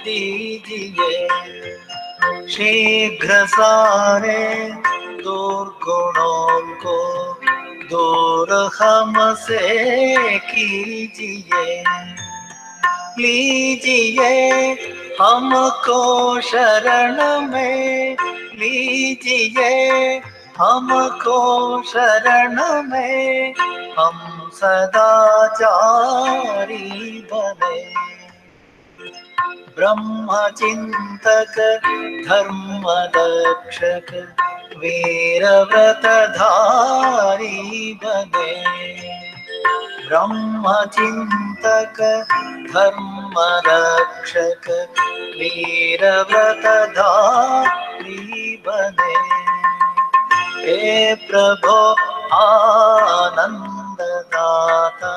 दीजिए। शीघ्र सारे दुर्गुणों को दूर हमसे कीजिए। लीजिए हमको शरण में, लीजिए हमको शरण में, हम सदा जारी बने। ब्रह्मचिन्तक धर्मदक्षक वीरव्रतधारी बने। ब्रह्मचिन्तक धर्मरक्षक वीरव्रतधारी बने। हे प्रभो आनन्ददाता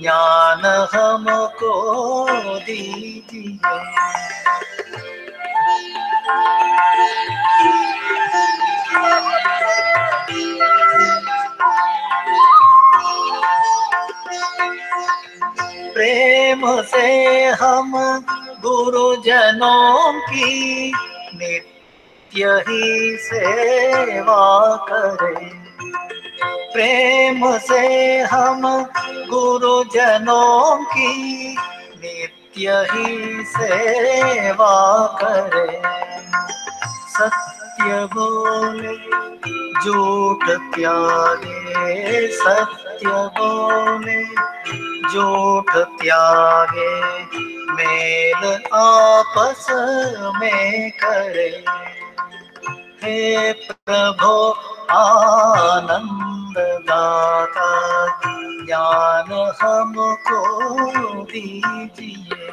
ज्ञान हमको दीजिए। प्रेम से हम गुरुजनों की नित्य ही सेवा करें। प्रेम से हम गुरुजनों की नित्य ही सेवा करें। सत्य बोले, झूठ त्यागे सत्य बोले, झूठ त्यागे मेल आपस में करे। हे प्रभु आनंद दाता ज्ञान हमको दीजिए।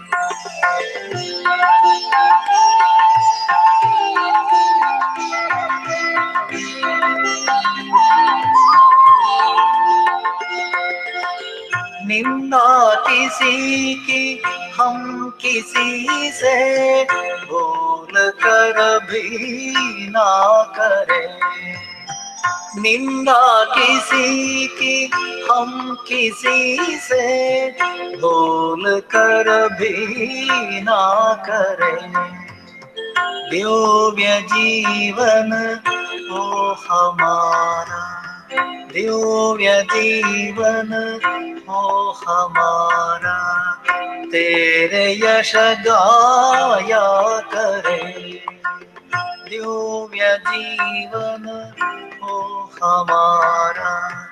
निंदा किसी की, हम किसी से भूल कर भी ना करें निंदा किसी की, हम किसी से भूल कर भी ना करें। दिव्य जीवन हो हमारा। दिव्य जीवन हो हमारा। तेरे यश गाया करे। दिव्य जीवन हो हमारा।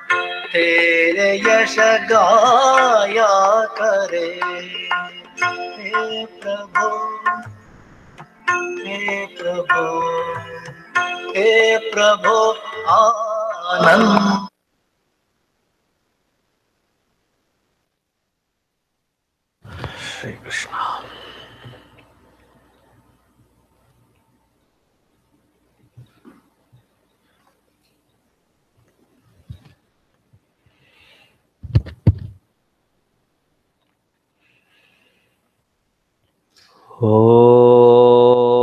तेरे यश गाया करे। हे प्रभु हे प्रभु हे प्रभु, आनंद। श्री कृष्ण। Oh.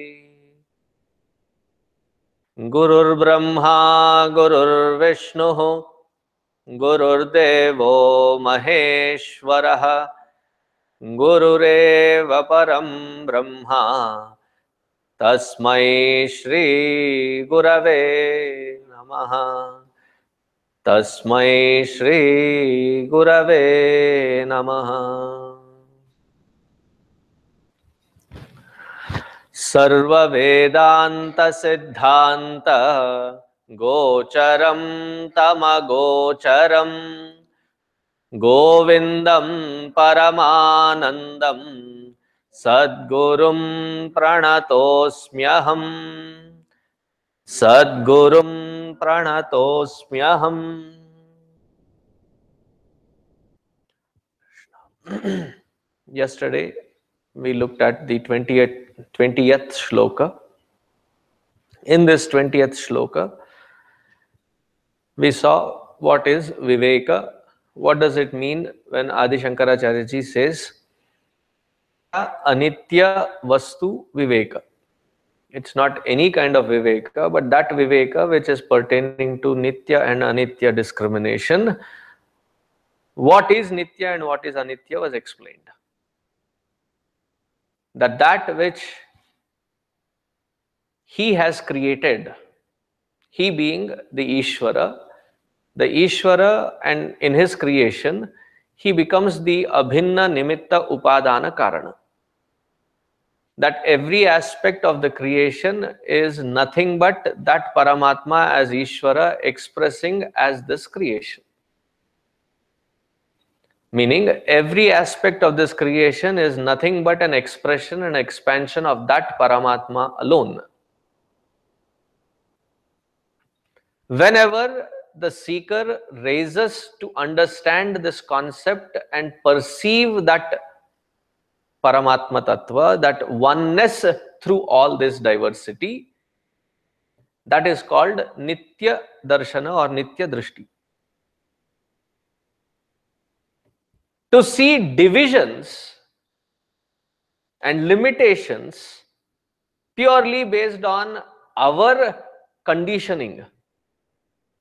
गुरुर्ब्रह्मा गुरुर्विष्णुः गुरुर्देवो महेश्वरः गुरुरेव परं ब्रह्मा तस्मै श्रीगुरवे नमः तस्मै श्रीगुरवे नमः। सर्ववेदान्तसिद्धान्त गोचरं तमगोचरम् गोविन्दं परमानन्दं सद्गुरुं प्रणतोऽस्म्यहम् सद्गुरुं प्रणतोऽस्म्यहम् Yesterday we looked at the 20th, 20th shloka. In this 20th shloka, we saw what is Viveka. What does it mean when Adi Shankaracharya ji says Anitya Vastu Viveka? It's not any kind of Viveka, but that Viveka which is pertaining to Nitya and Anitya discrimination. What is Nitya and what is Anitya was explained. That that which he has created, he being the Ishvara, the Ishvara and in his creation, he becomes the Abhinna Nimitta Upadana Karana. That every aspect of the creation is nothing but that Paramatma as Ishvara expressing as this creation. Meaning every aspect of this creation is nothing but an expression and expansion of that Paramatma alone. Whenever the seeker raises to understand this concept and perceive that Paramatma Tattva, that oneness through all this diversity, that is called Nitya Darshana or Nitya Drishti. To see divisions and limitations purely based on our conditioning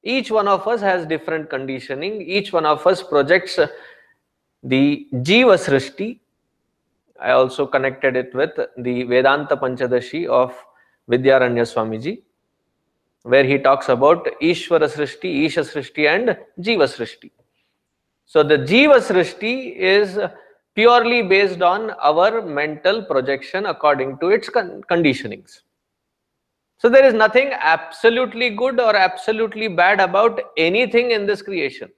each one of us has different conditioning. Each one of us projects the Jiva Srishti. I also connected it with the Vedanta Panchadashi of Vidyaranya Swamiji, where he talks about Ishvara Srishti, Isha Srishti and Jiva Srishti. So the Jiva Srishti is purely based on our mental projection according to its con conditionings. So there is nothing absolutely good or absolutely bad about anything in this creation.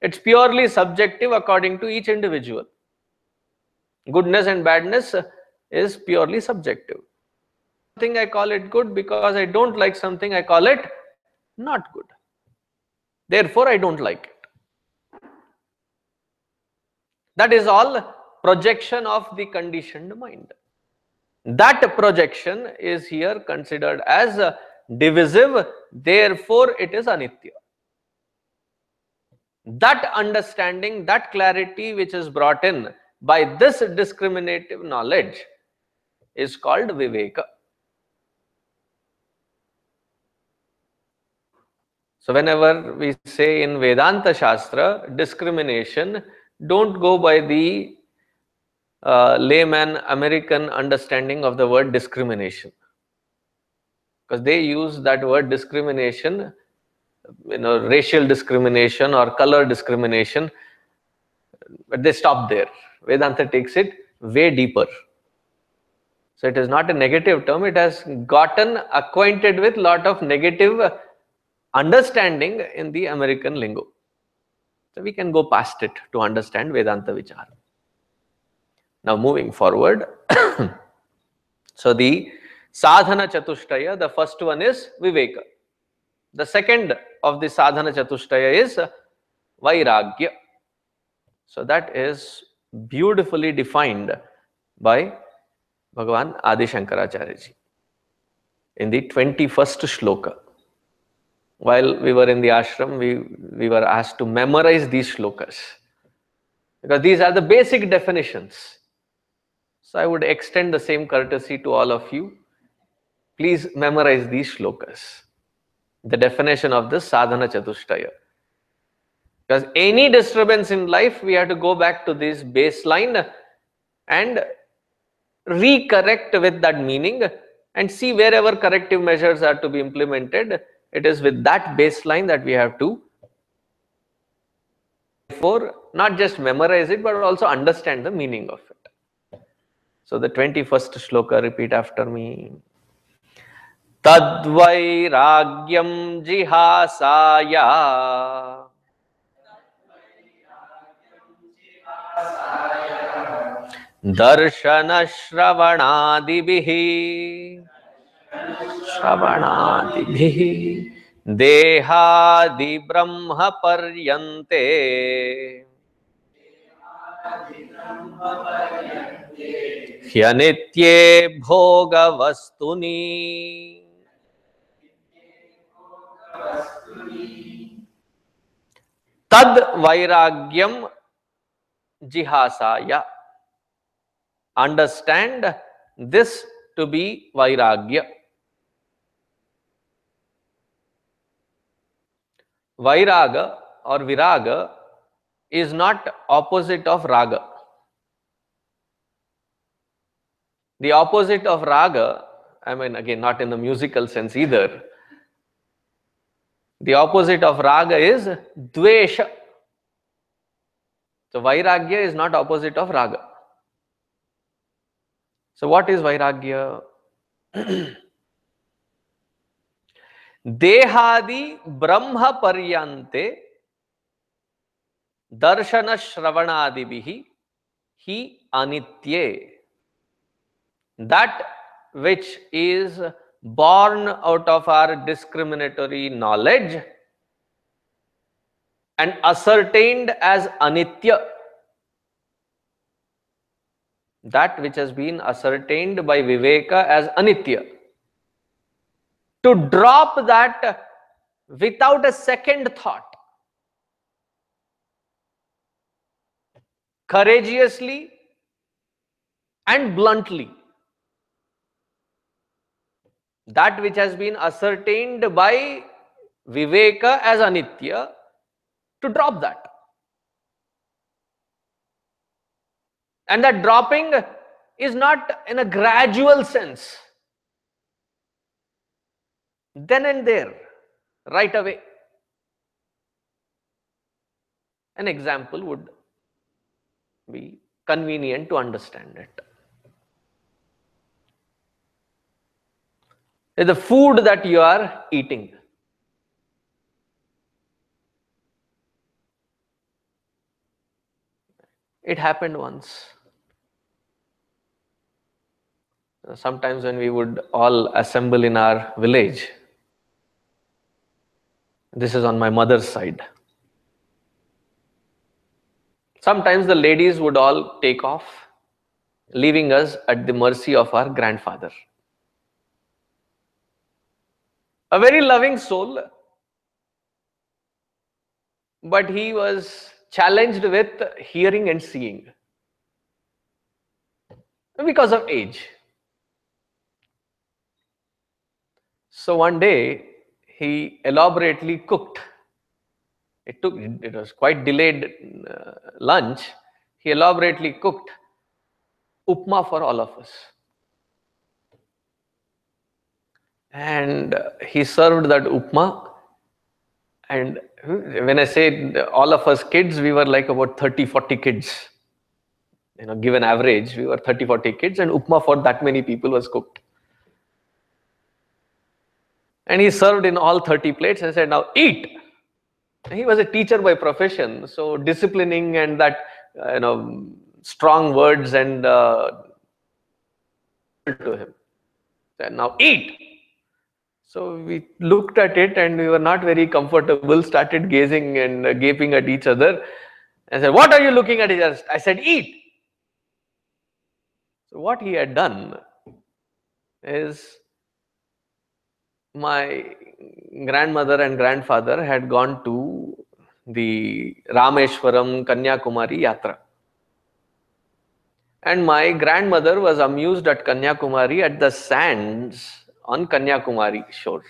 It's purely subjective according to each individual. Goodness and badness is purely subjective. Something I call it good because I don't like something, I call it not good. Therefore, I don't like it. That is all projection of the conditioned mind. That projection is here considered as divisive therefore it is anitya. That understanding that clarity which is brought in by this discriminative knowledge is called viveka. So whenever we say in vedanta shastra discrimination don't go by the uh, layman American understanding of the word discrimination. Because they use that word discrimination, you know, racial discrimination or color discrimination, but they stop there. Vedanta takes it way deeper. So it is not a negative term, it has gotten acquainted with lot of negative understanding in the American lingo. So we can go past it to understand Vedanta Vichara. Now moving forward, so the sadhana chatushtaya, the first one is viveka. The second of the sadhana chatushtaya is vairagya. So that is beautifully defined by Bhagavan Adi Shankaracharya ji. in the 21st shloka. While we were in the ashram, we, we were asked to memorize these shlokas because these are the basic definitions. So I would extend the same courtesy to all of you. Please memorize these shlokas, the definition of this sadhana chatushtaya. Because any disturbance in life, we have to go back to this baseline and recorrect with that meaning and see wherever corrective measures are to be implemented. It is with that baseline that we have to therefore not just memorize it but also understand the meaning of it. So the 21st shloka repeat after me. Tadvairagyam jihasaya दर्शनश्रवणादिभिः श्रवणादि देहादि ब्रह्म पर्यन्ते ह्यनित्ये भोगवस्तुनि। तद वैराग्यम जिहासाया। Understand this to be vairagya Vairaga or viraga is not opposite of raga. The opposite of raga, I mean again not in the musical sense either. The opposite of raga is dvesha. So vairagya is not opposite of raga. So what is Vairagya? देहादि ब्रह्म पर्यते दर्शन श्रवणादि ही अनित्ये। That which is born out of are discriminatory knowledge and ascertained as anitya that which has been ascertained by viveka as anitya To drop that without a second thought, courageously and bluntly. That which has been ascertained by Viveka as Anitya, to drop that. And that dropping is not in a gradual sense. Then and there, right away. An example would be convenient to understand it. The food that you are eating. It happened once. sometimes when we would all assemble in our village, this is on my mother's side. Sometimes the ladies would all take off, leaving us at the mercy of our grandfather. A very loving soul, but he was challenged with hearing and seeing because of age. So one day he elaborately cooked. It took it was quite delayed uh, lunch. He elaborately cooked upma for all of us. And he served that upma. And when I say all of us kids, we were like about 30, 40 kids. You know, given average, we were 30, 40 kids, and upma for that many people was cooked. And he served in all 30 plates and said, now eat. He was a teacher by profession, so disciplining and that, uh, you know, strong words and uh, to him. Said, now eat. So we looked at it and we were not very comfortable, started gazing and uh, gaping at each other. and said, what are you looking at? I said, eat. So what he had done is my grandmother and grandfather had gone to the Rameshwaram Kanyakumari Yatra. And my grandmother was amused at Kanyakumari at the sands on Kanyakumari shore.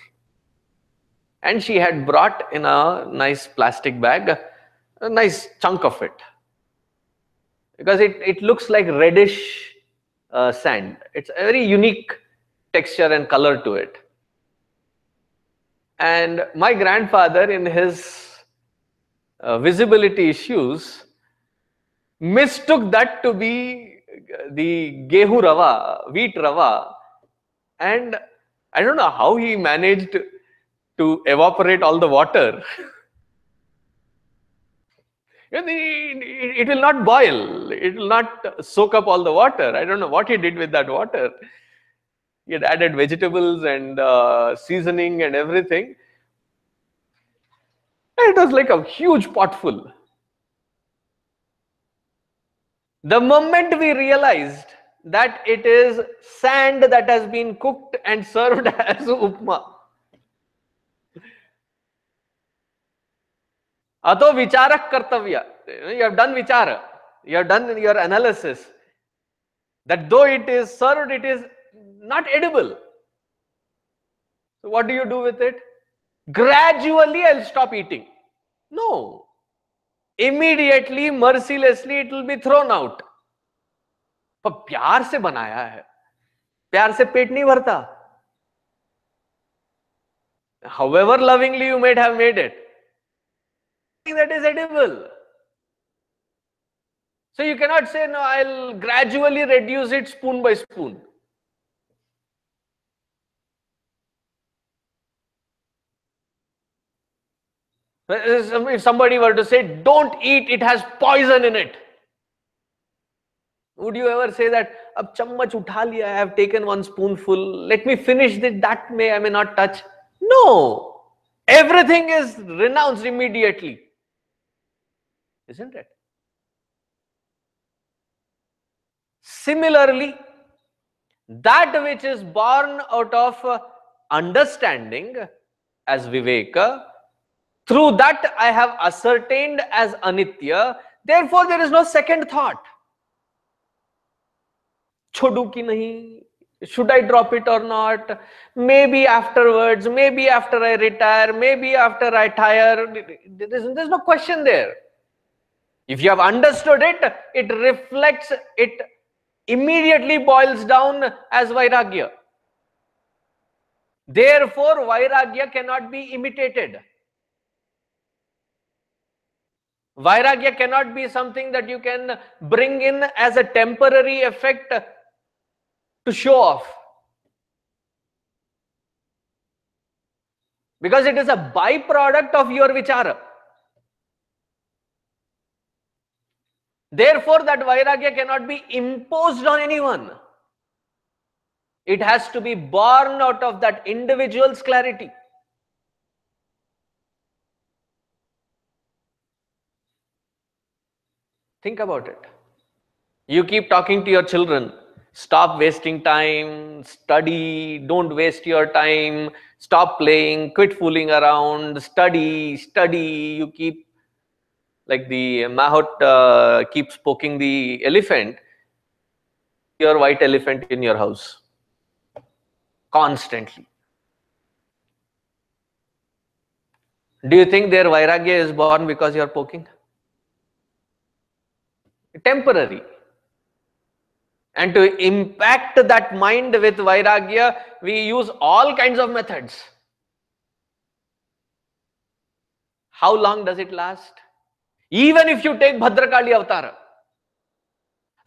And she had brought in a nice plastic bag a nice chunk of it because it, it looks like reddish uh, sand. It's a very unique texture and color to it. And my grandfather, in his uh, visibility issues, mistook that to be the gehu rava, wheat rava. And I don't know how he managed to evaporate all the water. it will not boil, it will not soak up all the water. I don't know what he did with that water. He had added vegetables and uh, seasoning and everything. And it was like a huge pot full. The moment we realized that it is sand that has been cooked and served as upma, Ato vicharak kartavya. You have done vichara. You have done your analysis. That though it is served, it is not edible. So what do you do with it? Gradually I'll stop eating. No. Immediately, mercilessly, it will be thrown out. पर प्यार से बनाया है प्यार से पेट नहीं भरता however lovingly you might have made it that is edible. So you cannot say, no, I'll gradually reduce it spoon by spoon. If somebody were to say, don't eat, it has poison in it. Would you ever say that, ab chammach utha liya, I have taken one spoonful, let me finish this, that may I may not touch. No. Everything is renounced immediately isn't it? Similarly, that which is born out of uh, understanding as Viveka, through that I have ascertained as Anitya, therefore there is no second thought. Chodu ki nahi, should I drop it or not? Maybe afterwards, maybe after I retire, maybe after I tire. There's, there's no question there. If you have understood it, it reflects, it immediately boils down as Vairagya. Therefore, Vairagya cannot be imitated. Vairagya cannot be something that you can bring in as a temporary effect to show off. Because it is a byproduct of your vichara. Therefore, that vairagya cannot be imposed on anyone. It has to be born out of that individual's clarity. Think about it. You keep talking to your children. Stop wasting time, study, don't waste your time, stop playing, quit fooling around, study, study. You keep like the mahout uh, keeps poking the elephant, your white elephant in your house constantly. Do you think their vairagya is born because you are poking? Temporary. And to impact that mind with vairagya, we use all kinds of methods. How long does it last? Even if you take Bhadrakali avatar,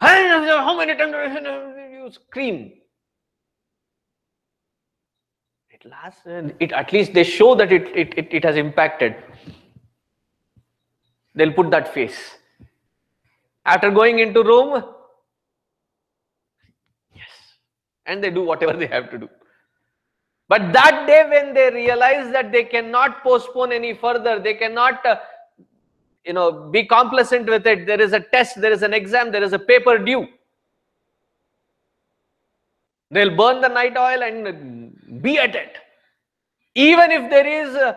how many times you scream? It lasts, it at least they show that it, it, it, it has impacted. They'll put that face. After going into Rome? yes, and they do whatever they have to do. But that day when they realize that they cannot postpone any further, they cannot uh, you know be complacent with it there is a test there is an exam there is a paper due they'll burn the night oil and be at it even if there is uh,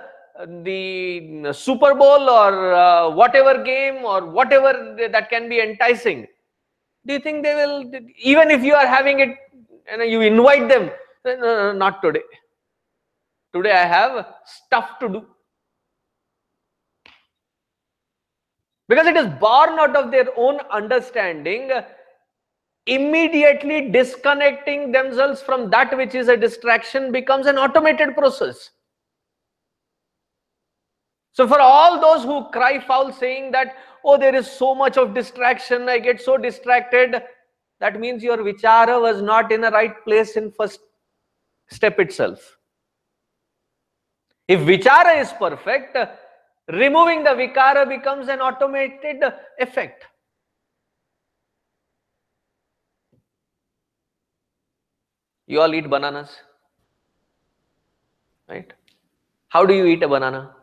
the super bowl or uh, whatever game or whatever that can be enticing. Do you think they will even if you are having it and you invite them no, no, no, not today. Today i have stuff to do. Because it is born out of their own understanding immediately disconnecting themselves from that which is a distraction becomes an automated process so for all those who cry foul saying that oh there is so much of distraction i get so distracted that means your vichara was not in the right place in first step itself. If vichara is perfect removing the vikara becomes an automated effect. You all eat bananas right? How do you eat a banana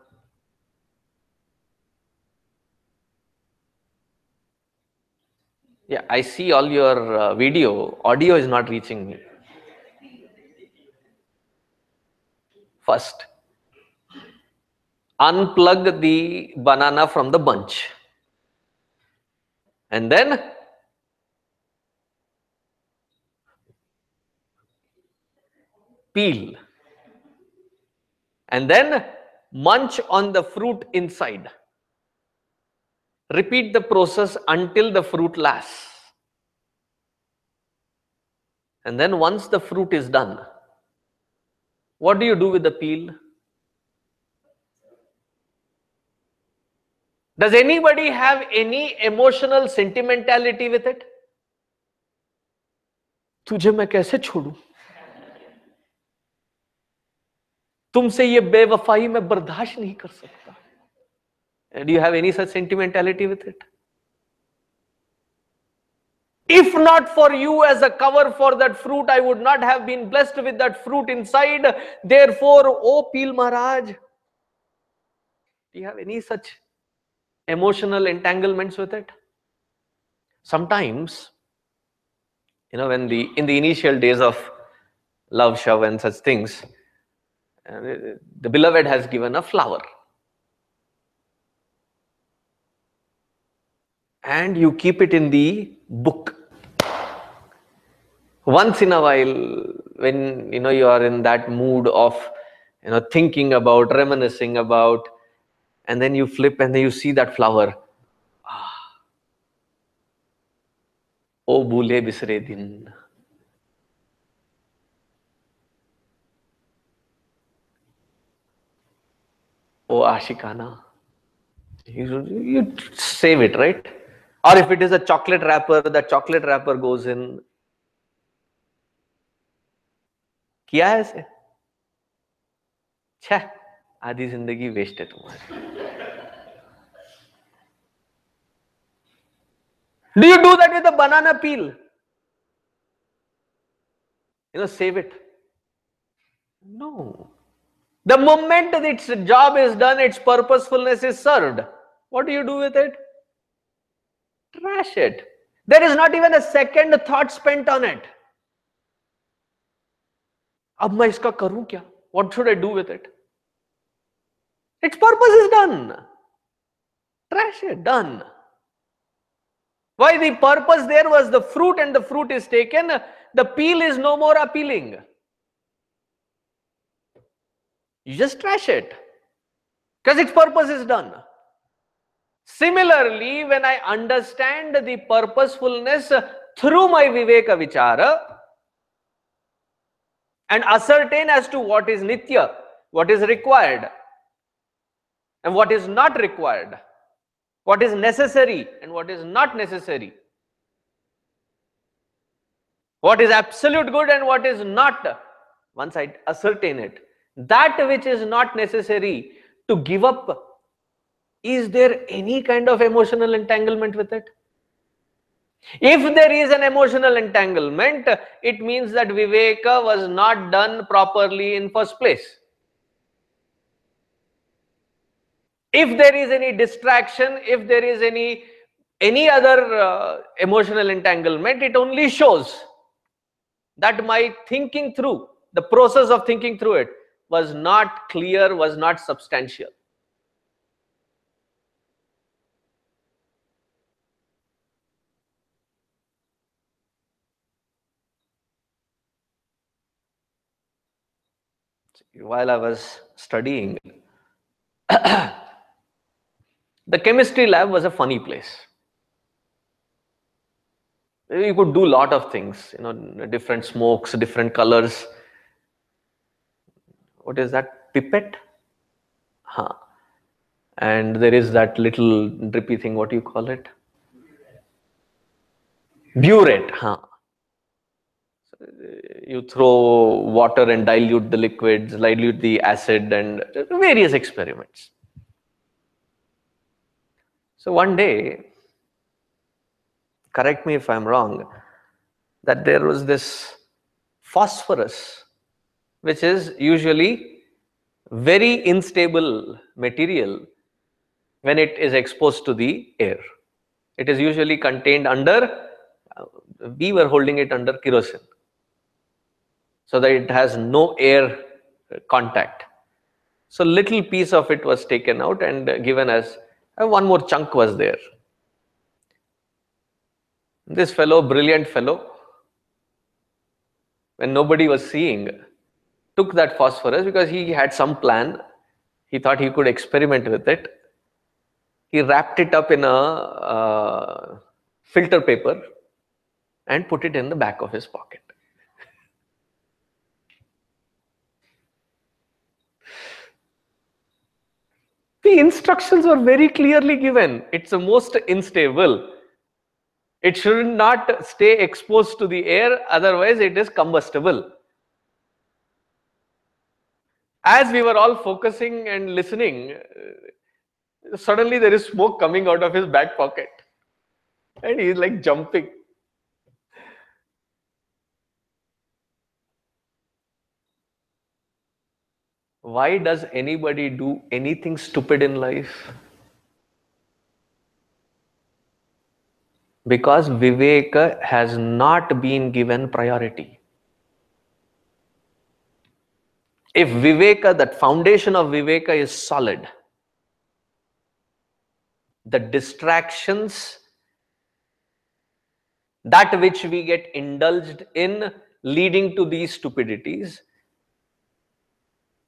yeah i see all your uh, video. Audio is not reaching me. First. Unplug the banana from the bunch. And then? Peel. And then munch on the fruit inside repeat the process until the fruit lasts and then once the fruit is done what do you do with the peel does anybody have any emotional sentimentality with it तुझे मैं कैसे छोड़ू तुमसे ये बेवफाई मैं बर्दाश्त नहीं कर सकता do you have any such sentimentality with it? If not for you as a cover for that fruit i would not have been blessed with that fruit inside. Therefore oh peel maharaj do you have any such emotional entanglements with it? Sometimes you know when the in the initial days of love shove and such things uh, the beloved has given a flower and you keep it in the book. Once in a while when you know you are in that mood of you know thinking about reminiscing about and then you flip and then you see that flower. Ah. oh bule bisre din. Oh ashikana. You, you save it right Or if it is a chocolate wrapper, that chocolate wrapper goes in. किया है ऐसे छह। आधी ज़िंदगी waste है तुम्हारी। Do you do that with banana peel you know save it no the moment its job is done its purposefulness is served what do you do with it trash it. There is not even a second thought spent on it. अब मैं इसका करूं क्या What should I do with it? Its purpose is done. Trash it, done. Why the purpose there was the fruit and the fruit is taken, the peel is no more appealing. You just trash it because its purpose is done. Similarly, when I understand the purposefulness through my Viveka Vichara and ascertain as to what is Nitya, what is required and what is not required, what is necessary and what is not necessary, what is absolute good and what is not, once I ascertain it, that which is not necessary to give up is there any kind of emotional entanglement with it? If there is an emotional entanglement, it means that Viveka was not done properly in first place. If there is any distraction, if there is any any other uh, emotional entanglement, it only shows that my thinking through, the process of thinking through it was not clear, was not substantial. While I was studying, the chemistry lab was a funny place. You could do a lot of things, you know, different smokes, different colors. What is that? Pipette? Huh. And there is that little drippy thing, what do you call it? Burette. Huh. You throw water and dilute the liquids, dilute the acid, and various experiments. So one day, correct me if I'm wrong, that there was this phosphorus, which is usually very unstable material when it is exposed to the air. It is usually contained under, uh, we were holding it under kerosene, so that it has no air contact. So little piece of it was taken out and given as uh, one more chunk was there. This fellow, brilliant fellow, when nobody was seeing, took that phosphorus because he had some plan. He thought he could experiment with it. He wrapped it up in a uh, filter paper and put it in the back of his pocket. The instructions were very clearly given. It's the most unstable. It should not stay exposed to the air, otherwise it is combustible. As we were all focusing and listening, suddenly there is smoke coming out of his back pocket. And he's like jumping. Why does anybody do anything stupid in life? Because Viveka has not been given priority. If Viveka, that foundation of Viveka is solid, the distractions, that which we get indulged in leading to these stupidities,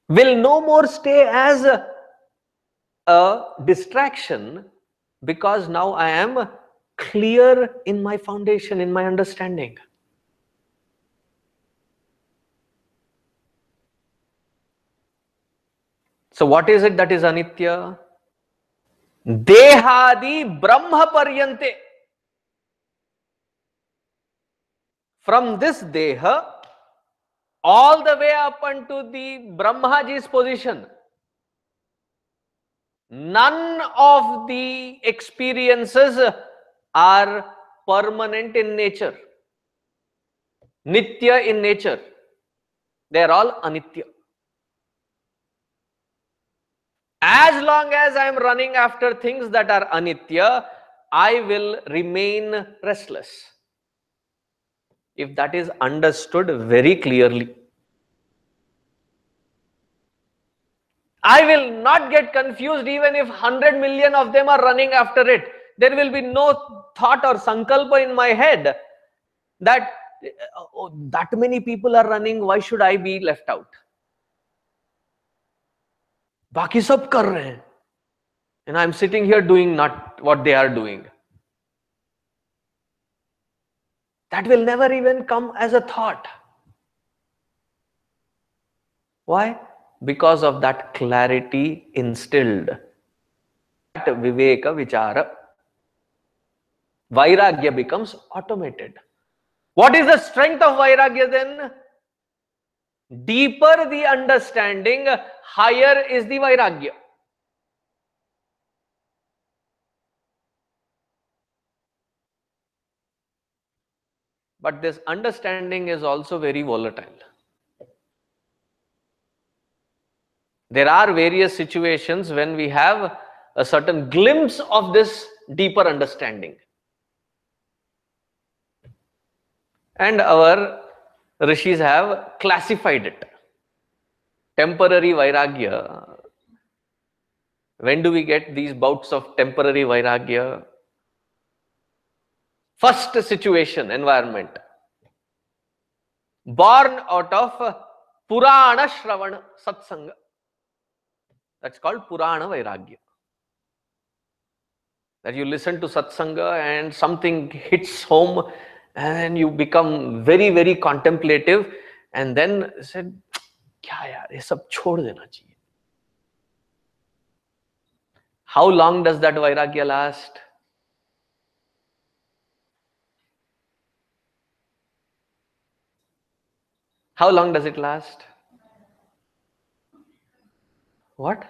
will no more stay as a, a distraction because now I am clear in my foundation, in my understanding. So what is it that is anitya? Dehadi Brahma Paryante. From this Deha, all the way up unto the Brahmaji's position, none of the experiences are permanent in nature, nitya in nature. They are all anitya. As long as I am running after things that are anitya, I will remain restless if that is understood very clearly. I will not get confused even if 100 million of them are running after it. There will be no thought or sankalpa in my head that oh, that many people are running, why should I be left out? Baki sab kar rahe And I'm sitting here doing not what they are doing. That will never even come as a thought. Why? Because of that clarity instilled. That viveka vichara vairagya becomes automated. What is the strength of vairagya then? Deeper the understanding higher is the vairagya but this understanding is also very volatile. There are various situations when we have a certain glimpse of this deeper understanding. And our rishis have classified it. Temporary vairagya. When do we get these bouts of temporary vairagya First situation, environment. Born out of Purana Shravana Satsanga. That's called Purana Vairagya. That you listen to Satsanga and something hits home and you become very, very contemplative and then said, Kya yaar, ye sab chhod dena chahiye. How long does that Vairagya last? How long does it last? What?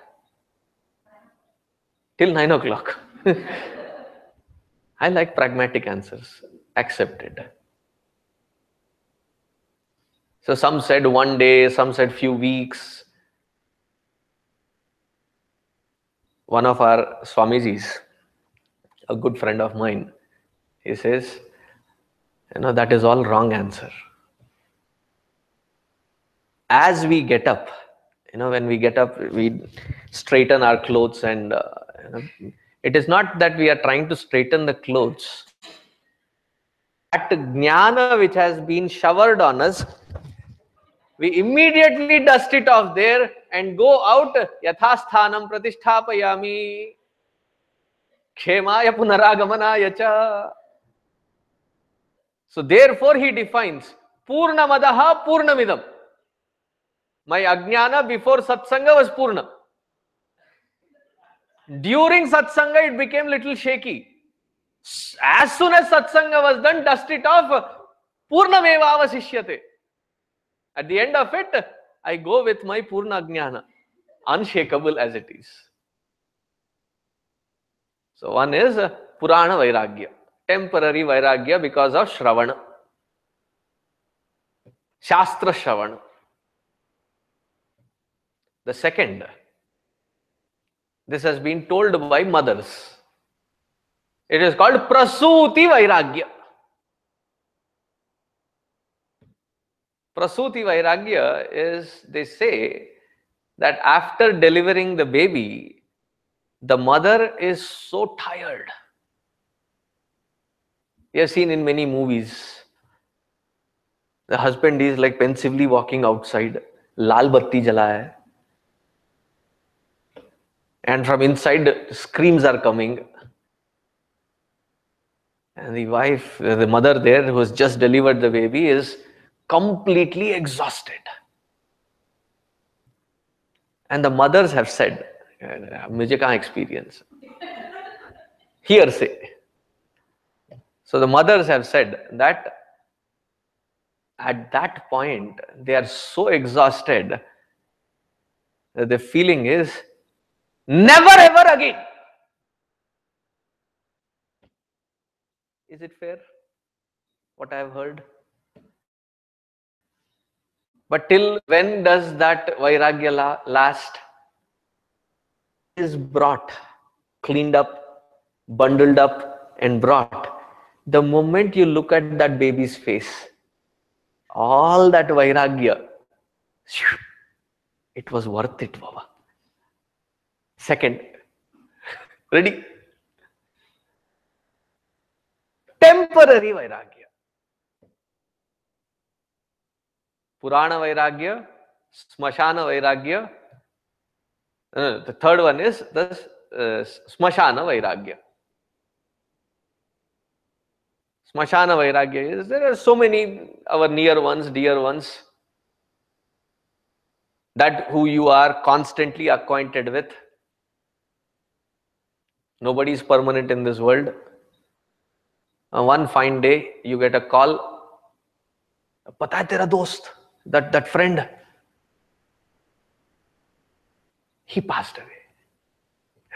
Till 9 o'clock. I like pragmatic answers. Accepted. So some said one day some said few weeks. One of our swamijis a good friend of mine he says you know that is all wrong answer as we get up you know when we get up we straighten our clothes and uh, you know, it is not that we are trying to straighten the clothes. That jnana which has been showered on us we immediately dust it off there and go out yathasthanam pratisthapayami khemaya punaragamanaya cha. So therefore he defines purnamadaha purnamidam my ajnana before satsanga was purna during satsanga it became little shaky as soon as satsanga was done dust it off purnameva avasishyate at the end of it i go with my purna jnana unshakable as it is so one is uh, purana vairagya temporary vairagya because of shravana shastra shravana the second this has been told by mothers it is called prasuti vairagya Prasuti Vairagya is, they say, that after delivering the baby, the mother is so tired. We have seen in many movies. The husband is like pensively walking outside. Lal batti jala hai and from inside screams are coming. And the wife the mother there who has just delivered the baby is completely exhausted. And the mothers have said mujika kahan experience? Hearsay so the mothers have said that at that point they are so exhausted that the feeling is never ever again. Is it fair? What I have heard? But till when does that Vairagya la- last? Is brought, cleaned up, bundled up, and brought. The moment you look at that baby's face, all that Vairagya, it was worth it, Baba. Second, ready? Temporary Vairagya. Purana Vairagya, Smashana Vairagya. Uh, the third one is the uh, Smashana Vairagya. Smashana Vairagya is there are so many our near ones, dear ones that who you are constantly acquainted with. Nobody is permanent in this world. Uh, one fine day, you get a call. Pata hai tera dost, that, that friend, he passed away.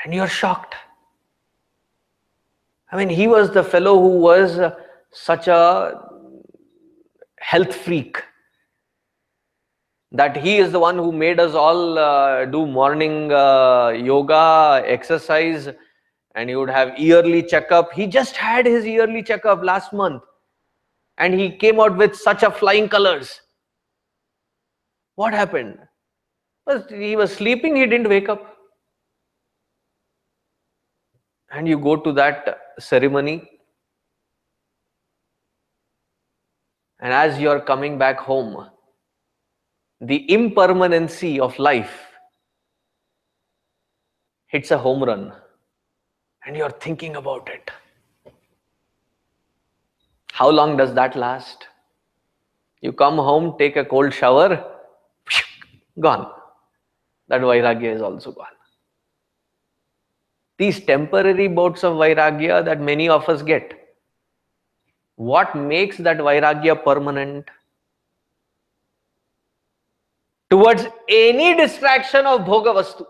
And you're shocked. I mean, he was the fellow who was uh, such a health freak that he is the one who made us all uh, do morning uh, yoga, exercise, and he would have yearly checkup. He just had his yearly checkup last month. And he came out with such a flying colors. What happened? He was sleeping, he didn't wake up. And you go to that ceremony, and as you are coming back home, the impermanency of life hits a home run, and you're thinking about it. How long does that last? You come home, take a cold shower, gone. That vairagya is also gone. These temporary bouts of vairagya that many of us get, what makes that vairagya permanent? Towards any distraction of bhoga vastu.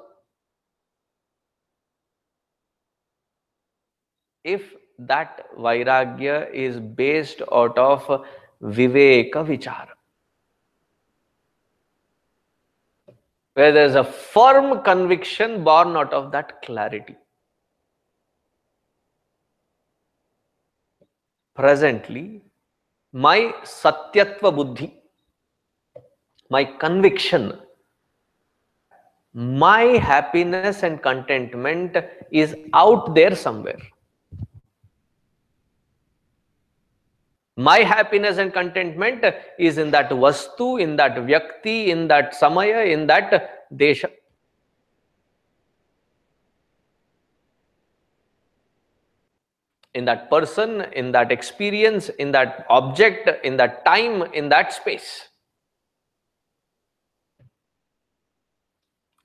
If that vairagya is based out of viveka vichara, where there is a firm conviction born out of that clarity. Presently, my satyatva buddhi, my conviction, my happiness and contentment is out there somewhere. My happiness and contentment is in that vastu, in that vyakti, in that samaya, in that desha. In that person, in that experience, in that object, in that time, in that space.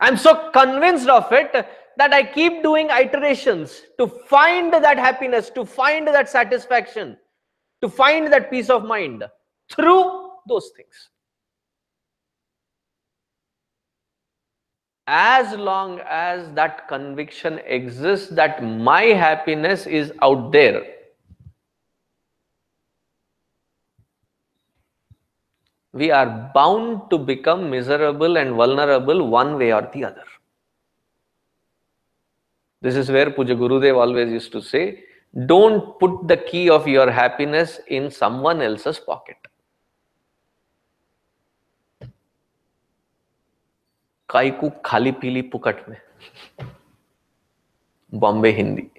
I'm so convinced of it that I keep doing iterations to find that happiness, to find that satisfaction to find that peace of mind through those things. As long as that conviction exists that my happiness is out there, we are bound to become miserable and vulnerable one way or the other. This is where Pujya Gurudev always used to say, don't put the key of your happiness in someone else's pocket. kaiku khali pili pukat mein. Bombay hindi.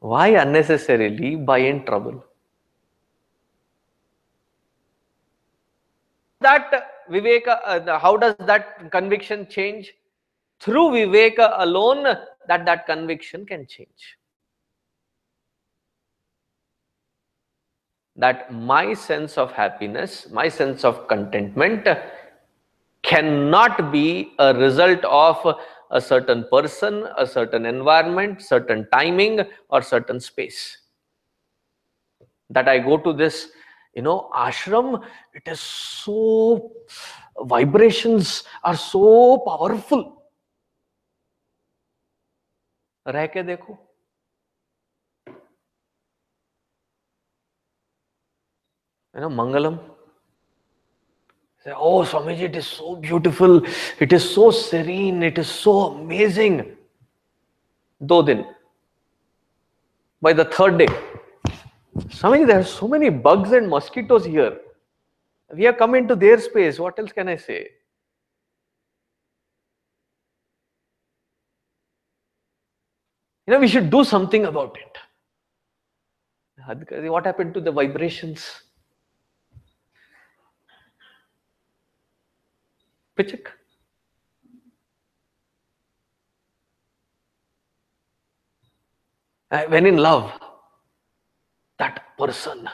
Why unnecessarily buy in trouble? That viveka uh, how does that conviction change? Through viveka alone that that conviction can change that my sense of happiness, my sense of contentment cannot be a result of a certain person, a certain environment, certain timing, or certain space. That I go to this, you know, ashram, it is so, vibrations are so powerful. रह के देखो you know, Mangalam. Say, oh, Swamiji, it is so beautiful. It is so serene. It is so amazing. Do din. By the third day, Swamiji, there are so many bugs and mosquitoes here. We have come into their space. What else can I say? You know, we should do something about it. What happened to the vibrations? पिचक uh, when in love, that person.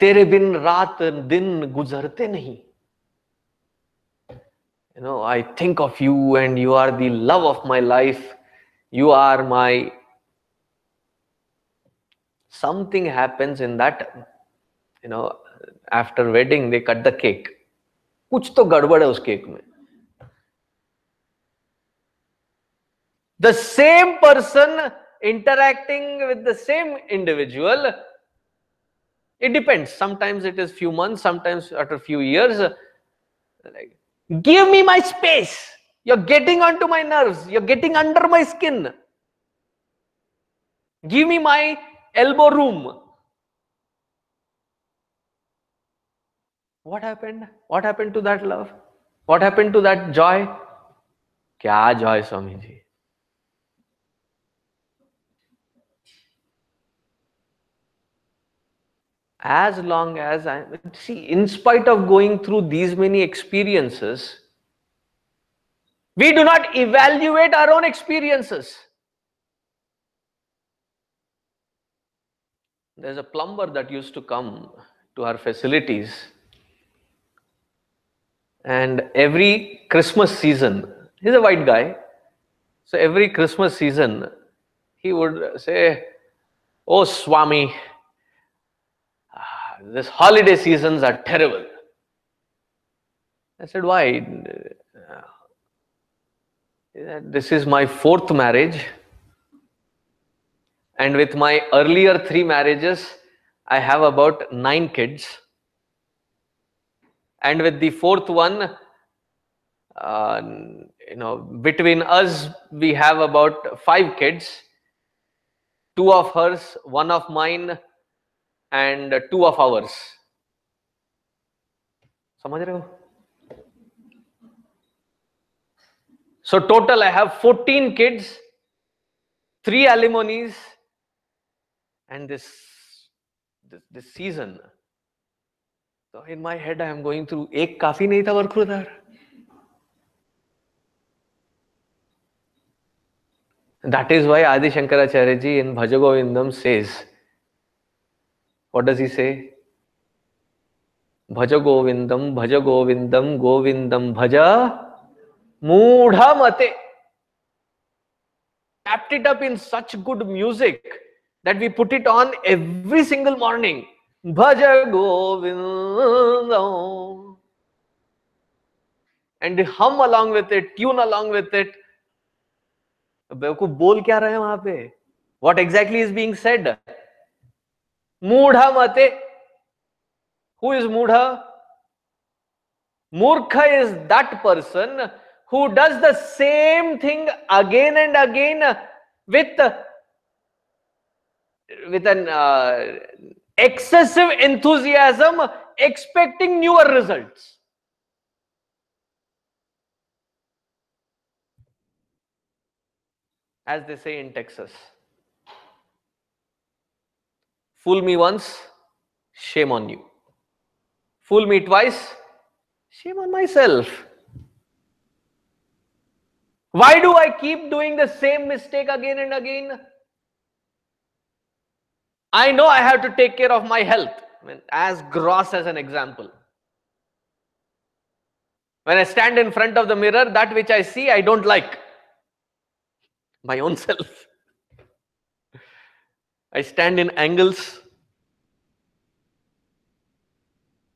तेरे बिन रात दिन गुजरते नहीं। You know I think of you and you are the love of my life you are my something happens in that you know after wedding they cut the cake कुछ तो गड़बड़ है उस केक में। The same person interacting with the same individual it depends sometimes it is few month sometimes after few years give me my space you are getting on to my nerve you are getting under my skin give me my elbow room what happened? What happened to that love? What happened to that joy? kya joy swami as long as i see in spite of going through these many experiences we do not evaluate our own experiences. There's a plumber that used to come to our facilities and every christmas season he's a white guy. So every christmas season he would say oh swami ah, this holiday seasons are terrible. I said why? This is my fourth marriage. And with my earlier three marriages i have about nine kids and with the fourth one uh, you know between us we have about five kids. Two of hers one of mine and two of ours. so total i have 14 kids three alimonies and this this, this season. तो in my head I am going through एक काफ़ी नहीं था वर्कुदार that is why आदि शंकराचार्य जी इन भज गोविंदम से भज गोविंदम भज गोविंदम गोविंदम भज मूढ़ मते Wrapped it up in such good music that we put it on. Bhaj Govind and hum along with it tune along with it बेवकूफ़ बोल क्या रहे हैं वहाँ पे? What exactly is being said मूढ़ मते। हु इज़ मूढ़? मूर्ख is that person who does the same thing again and again with with an excessive enthusiasm expecting newer results. As they say in texas fool me once shame on you. Fool me twice shame on myself. Why do I keep doing the same mistake again and again? I know I have to take care of my health, I mean, as gross as an example. When I stand in front of the mirror, that which I see, I don't like. My own self. I stand in angles.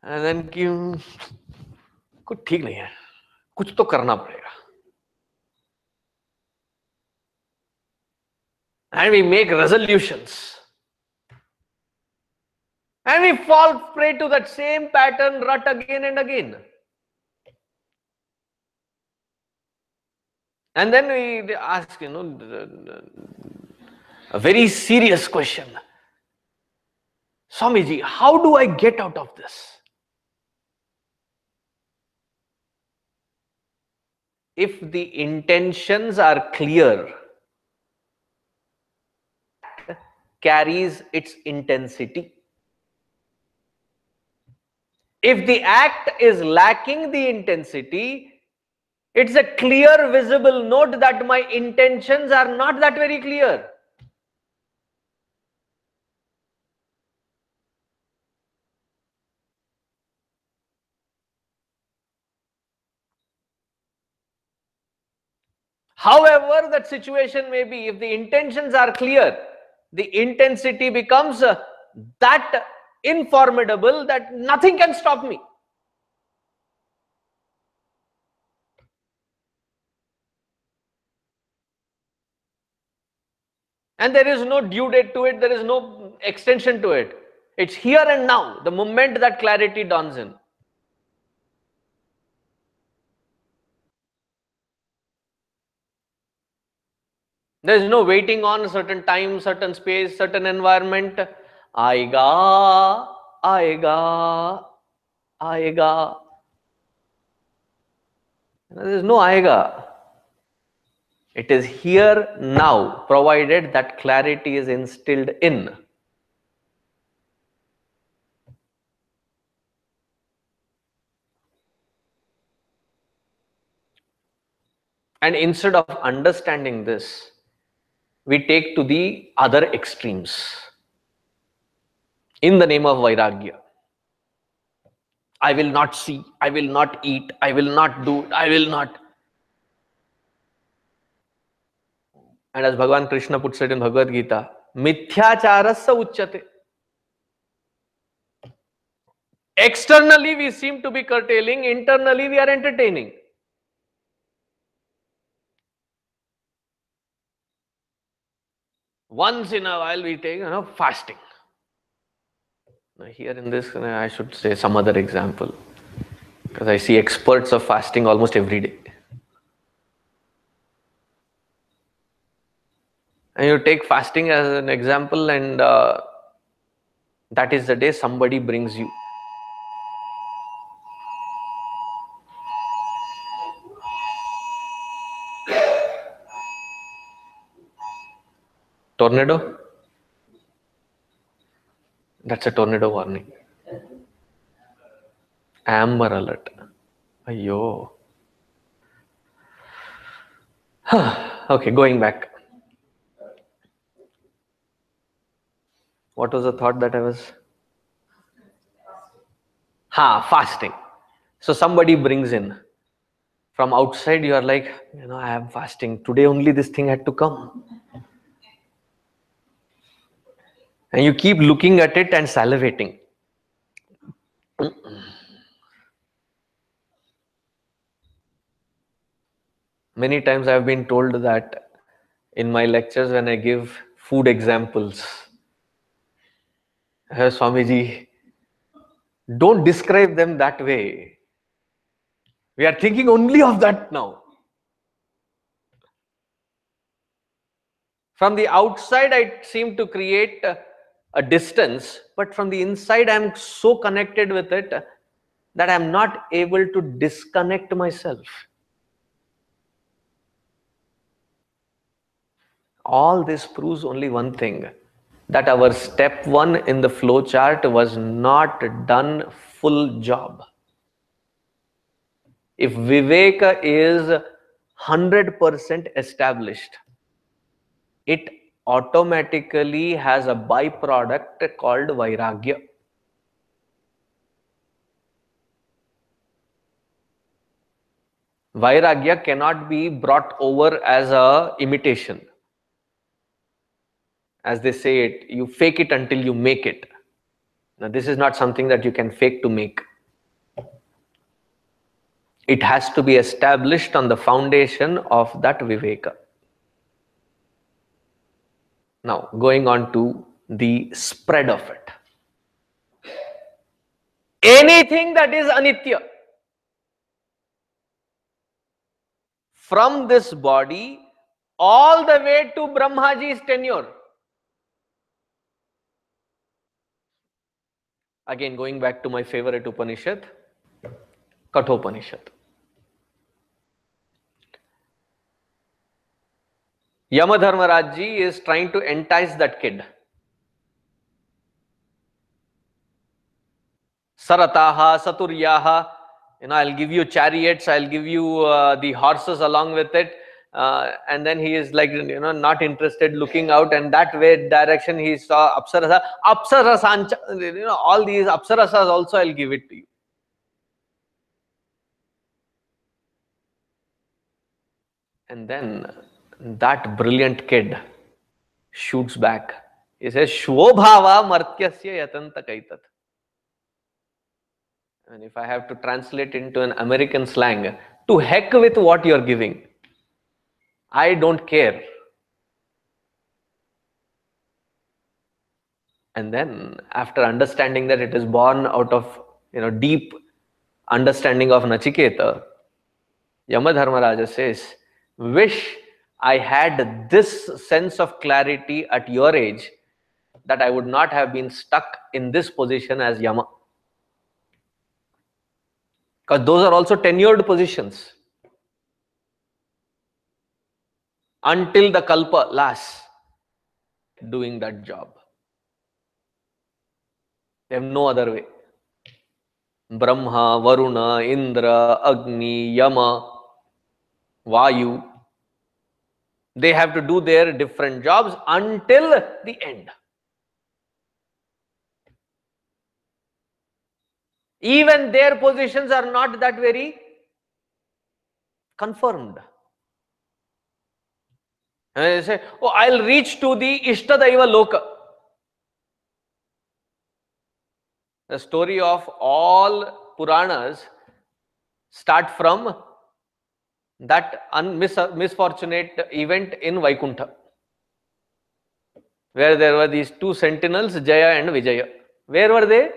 And then क्यों कुछ ठीक नहीं है कुछ तो करना पड़ेगा and we make resolutions. and we fall prey to that same pattern rut again and again. And then we ask, you know, a very serious question. Swamiji, how do I get out of this? If the intentions are clear, carries its intensity. If the act is lacking the intensity, it's a clear visible note that my intentions are not that very clear. However, that situation may be, if the intentions are clear, the intensity becomes uh, that informidable that nothing can stop me. And there is no due date to it, there is no extension to it. It's here and now, the moment that clarity dawns in. There is no waiting on certain time, certain space, certain environment. Aega, aega, aega. There is no aega. It is here now, provided that clarity is instilled in. And instead of understanding this, we take to the other extremes in the name of Vairagya. I will not see, I will not eat, I will not do, I will not. And as Bhagavan Krishna puts it in Bhagavad Gita, mithyacharasya uchyate. Externally, we seem to be curtailing, internally, we are entertaining. Once in a while, we take, you know, fasting. Here in this, I should say some other example because I see experts of fasting almost every day. And you take fasting as an example, and uh, that is the day somebody brings you. Tornado? That's a tornado warning. Amber alert. Ayyo. okay, going back. What was the thought that I was? Ha, fasting. So somebody brings in. From outside, you are like, you know, I am fasting. Today only this thing had to come. And you keep looking at it and salivating. Many times I have been told that in my lectures when I give food examples, "Hey, Swamiji, don't describe them that way. We are thinking only of that now. From the outside, I seem to create a, distance, but from the inside, I'm so connected with it that I'm not able to disconnect myself. All this proves only one thing that our step one in the flow chart was not done full job. If Viveka is 100% established, it automatically has a byproduct called Vairagya. Vairagya cannot be brought over as a imitation as they say it, you fake it until you make it. Now, this is not something that you can fake to make. It has to be established on the foundation of that Viveka. Now, going on to the spread of it. Anything that is Anitya from this body all the way to Brahmaji's tenure Again, going back to my favorite Upanishad, Kathopanishad. Yamadharmaraj is trying to entice that kid. Sarataha, Saturyaha, you know, I'll give you chariots, I'll give you uh, the horses along with it. Uh, and then he is like you know not interested looking out and that way direction he saw apsarasa apsarasancha you know all these apsarasas also i'll give it to you and then that brilliant kid shoots back. He says shvobhava martyasya yatanta kaitat and if i have to translate into an american slang to heck with what you're giving. I don't care. And then after understanding that it is born out of you know deep understanding of Nachiketa, Yamadharmaraja says, wish I had this sense of clarity at your age that I would not have been stuck in this position as Yama. Because those are also tenured positions. Until the kalpa lasts doing that job. They have no other way. Brahma, Varuna, Indra, Agni, Yama, Vayu. They have to do their different jobs until the end. Even their positions are not that very confirmed. And they say, Oh, I'll reach to the Ishtadaiva Loka. The story of all Puranas start from that un- mis- misfortunate event in Vaikuntha, where there were these two sentinels, Jaya and Vijaya. Where were they?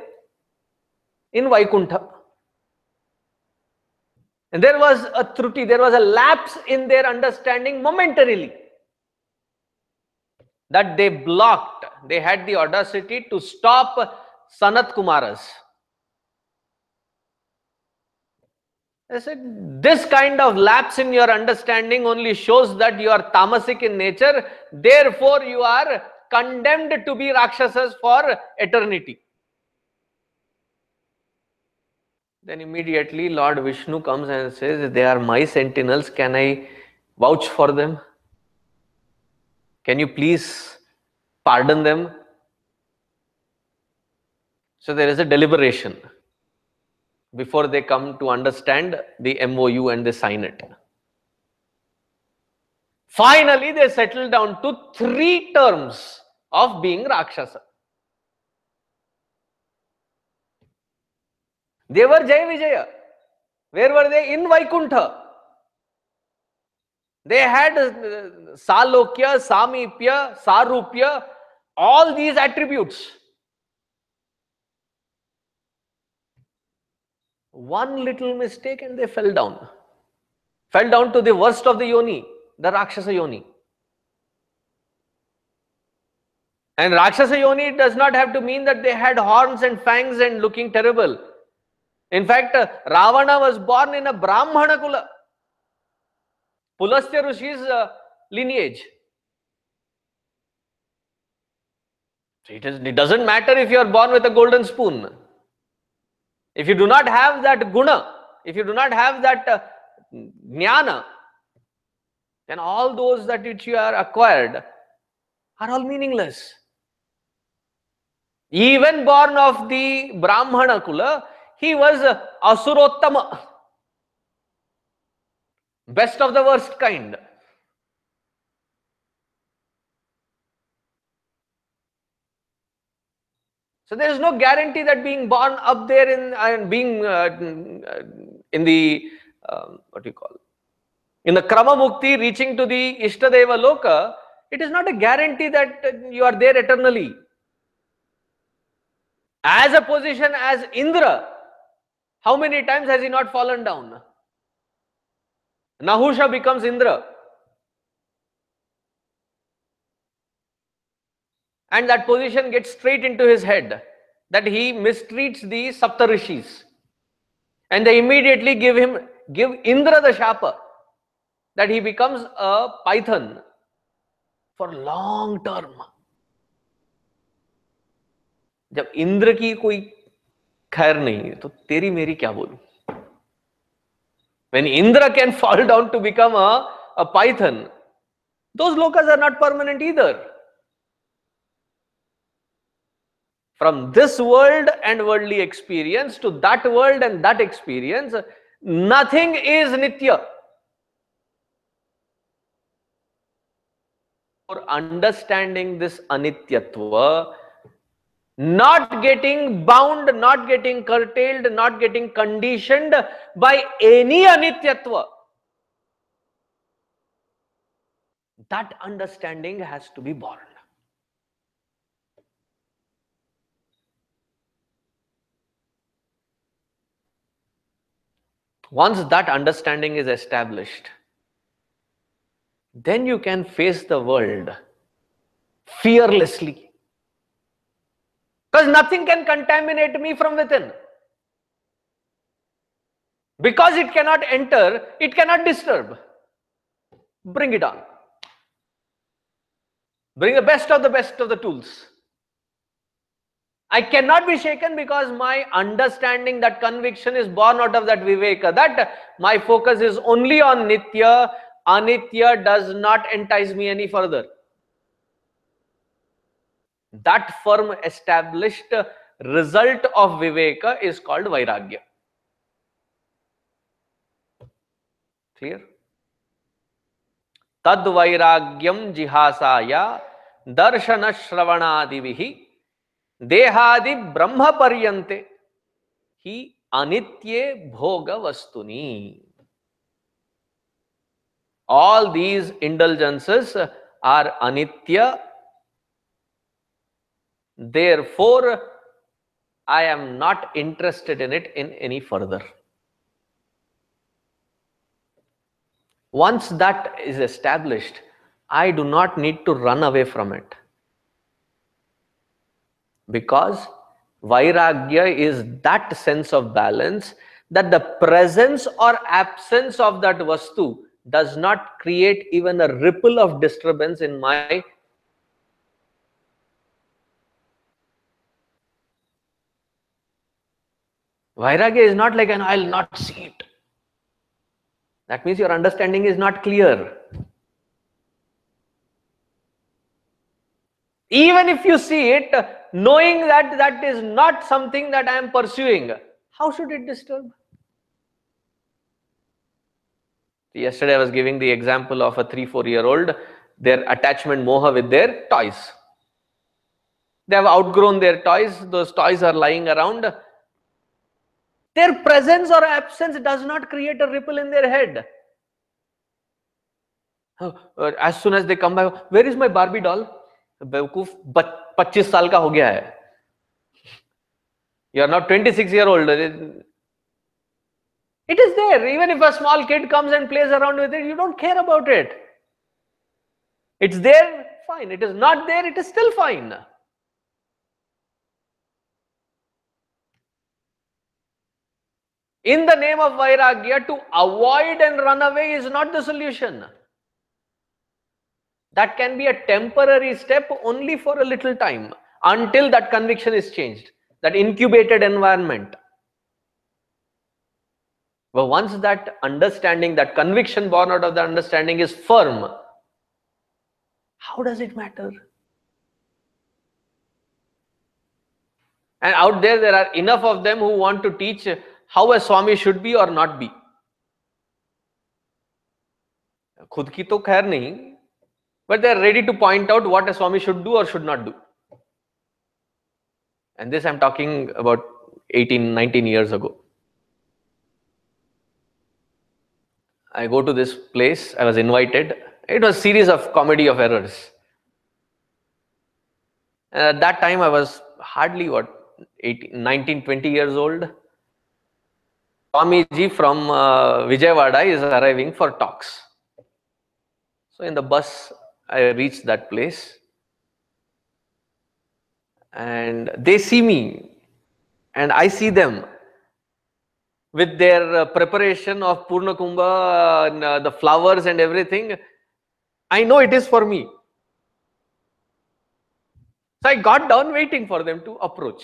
In Vaikuntha. And there was a truti, there was a lapse in their understanding momentarily that they blocked, they had the audacity to stop Sanat Kumaras. I said, this kind of lapse in your understanding only shows that you are tamasic in nature, therefore you are condemned to be Rakshasas for eternity. Then immediately Lord Vishnu comes and says, They are my sentinels. Can I vouch for them? Can you please pardon them? So there is a deliberation before they come to understand the MOU and they sign it. Finally, they settle down to three terms of being Rakshasa. They were Jaya Vijaya. Where were they? In Vaikuntha. They had uh, Salokya, Samipya, Sarupya, all these attributes. One little mistake and they fell down. Fell down to the worst of the yoni, the Rakshasa yoni. And Rakshasa yoni does not have to mean that they had horns and fangs and looking terrible. In fact, uh, Ravana was born in a Brahmana kula. Pulastya Rishi's uh, lineage. It, is, it doesn't matter if you are born with a golden spoon. If you do not have that guna, if you do not have that uh, jnana, then all those that which you are acquired are all meaningless. Even born of the Brahmana kula, he was uh, Asurottama, best of the worst kind. So there is no guarantee that being born up there in and being uh, in the um, what do you call in the krama mukti reaching to the ishtadeva loka, it is not a guarantee that uh, you are there eternally. As a position as Indra, how many times has he not fallen down? Nahusha becomes Indra. And that position gets straight into his head that he mistreats the Saptarishis. And they immediately give him, give Indra the shapa that he becomes a python for long term. जब इंद्र की कोई खैर नहीं है तो तेरी मेरी क्या बोलूं when indra can fall down to become a, a python those lokas are not permanent either From this world and worldly experience to that world and that experience nothing is nitya for understanding this anityatva not getting bound, not getting curtailed, not getting conditioned by any anityatva. That understanding has to be born. Once that understanding is established, then you can face the world fearlessly because nothing can contaminate me from within. Because it cannot enter, it cannot disturb. Bring it on. Bring the best of the best of the tools. I cannot be shaken because my understanding that conviction is born out of that viveka. That my focus is only on nitya. Anitya does not entice me any further. That firm established result of viveka is called vairagya. Clear? Tad vairagyam jihasaya darshana shravanadivihi देहादि ब्रह्म पर्यंते ही अनित्य भोग वस्तुनी all these intelligences are anitya. Therefore I am not interested in it in any further once that is established I do not need to run away from it Because Vairagya is that sense of balance that the presence or absence of that Vastu does not create even a ripple of disturbance in my Vairagya is not like an I'll not see it. That means your understanding is not clear. Even if you see it, knowing that that is not something that I am pursuing, how should it disturb? Yesterday I was giving the example of a three, four year old, their attachment moha with their toys. They have outgrown their toys, those toys are lying around their presence or absence does not create a ripple in their head. Uh, as soon as they come back, where is my Barbie doll? बेवकूफ़ पच्चीस साल का हो गया है। You are not twenty six year old it is there even if a small kid comes and plays around with it you don't care about it it's there fine it is not there it is still fine in the name of Vairagya, to avoid and run away is not the solution That can be a temporary step only for a little time until that conviction is changed, that incubated environment. But once that understanding, that conviction born out of the understanding is firm, how does it matter? And out there, there are enough of them who want to teach how a Swami should be or not be. खुद की तो खैर नहीं but they are ready to point out what a Swami should do or should not do. And this I'm talking about 18, 19 years ago. I go to this place, I was invited. It was a series of comedy of errors. And at that time I was hardly what 18, 19, 20 years old. Swamiji from uh, Vijayawada is arriving for talks. So in the bus, I reached that place and they see me and I see them with their uh, preparation of Purna Kumbha, and, uh, the flowers and everything. I know it is for me. So I got down waiting for them to approach.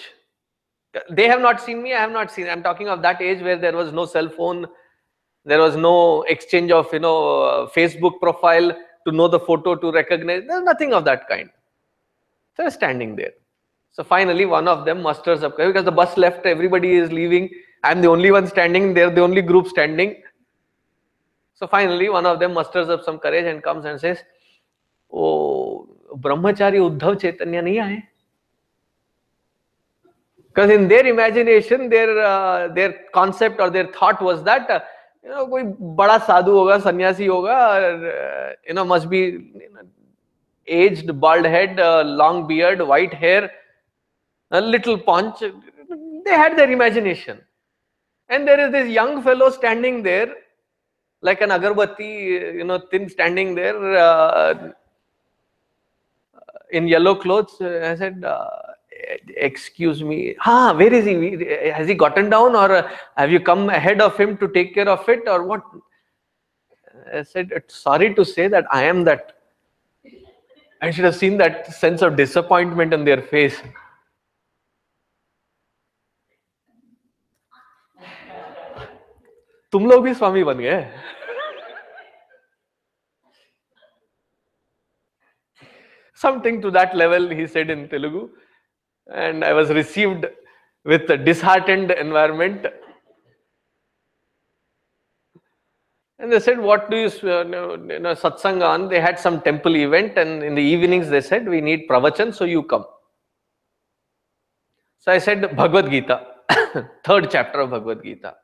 They have not seen me, I have not seen. I'm talking of that age where there was no cell phone, there was no exchange of, you know, uh, Facebook profile to know the photo to recognize. There's nothing of that kind. Was standing there. So finally, one of them musters up courage because the bus left, everybody is leaving. I'm the only one standing. They're the only group standing. So finally, one of them musters up some courage and comes and says, "Oh, Brahmachari Uddhav Chaitanya nahi aaye." Because in their imagination, their uh, their concept or their thought was that uh, you know कोई बड़ा साधु होगा, सन्यासी होगा you know must be aged bald head long beard white hair little paunch they had their imagination and there is this young fellow standing there like an agarbatti you know thin standing there in yellow clothes I said excuse me ah where is he We- has he gotten down or uh, have you come ahead of him to take care of it or what i said sorry to say that i am that i should have seen that sense of disappointment in their face तुम लोग भी स्वामी बन गए something to that level he said in telugu and i was received with a disheartened environment. And they said what do you uh, you know satsang on? They had some temple event and in the evenings they said we need pravachan so you come. So i said bhagavad gita third chapter of bhagavad gita.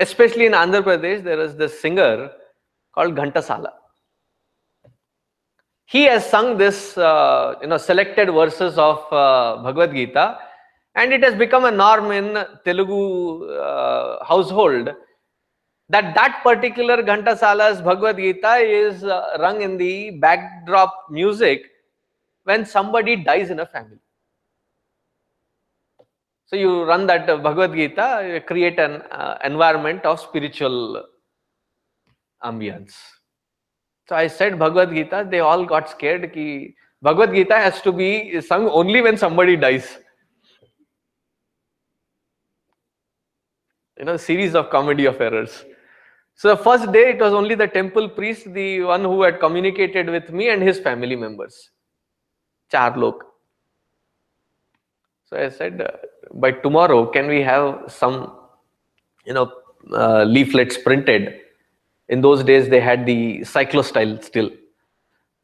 Especially in andhra pradesh there is this singer called ghantasala he has sung this uh, you know selected verses of uh, bhagavad gita and it has become a norm in telugu uh, household that that particular ghantasala's bhagavad gita is uh, rung in the backdrop music when somebody dies in a family. So you run that uh, bhagavad gita create an uh, environment of spiritual ambience so I said Bhagavad Gita, they all got scared ki Bhagavad Gita has to be sung only when somebody dies. You know, series of comedy of errors. So the first day it was only the temple priest, the one who had communicated with me and his family members. Char log. So I said, uh, by tomorrow, can we have some, you know, uh, leaflets printed in those days they had the cyclostyle still.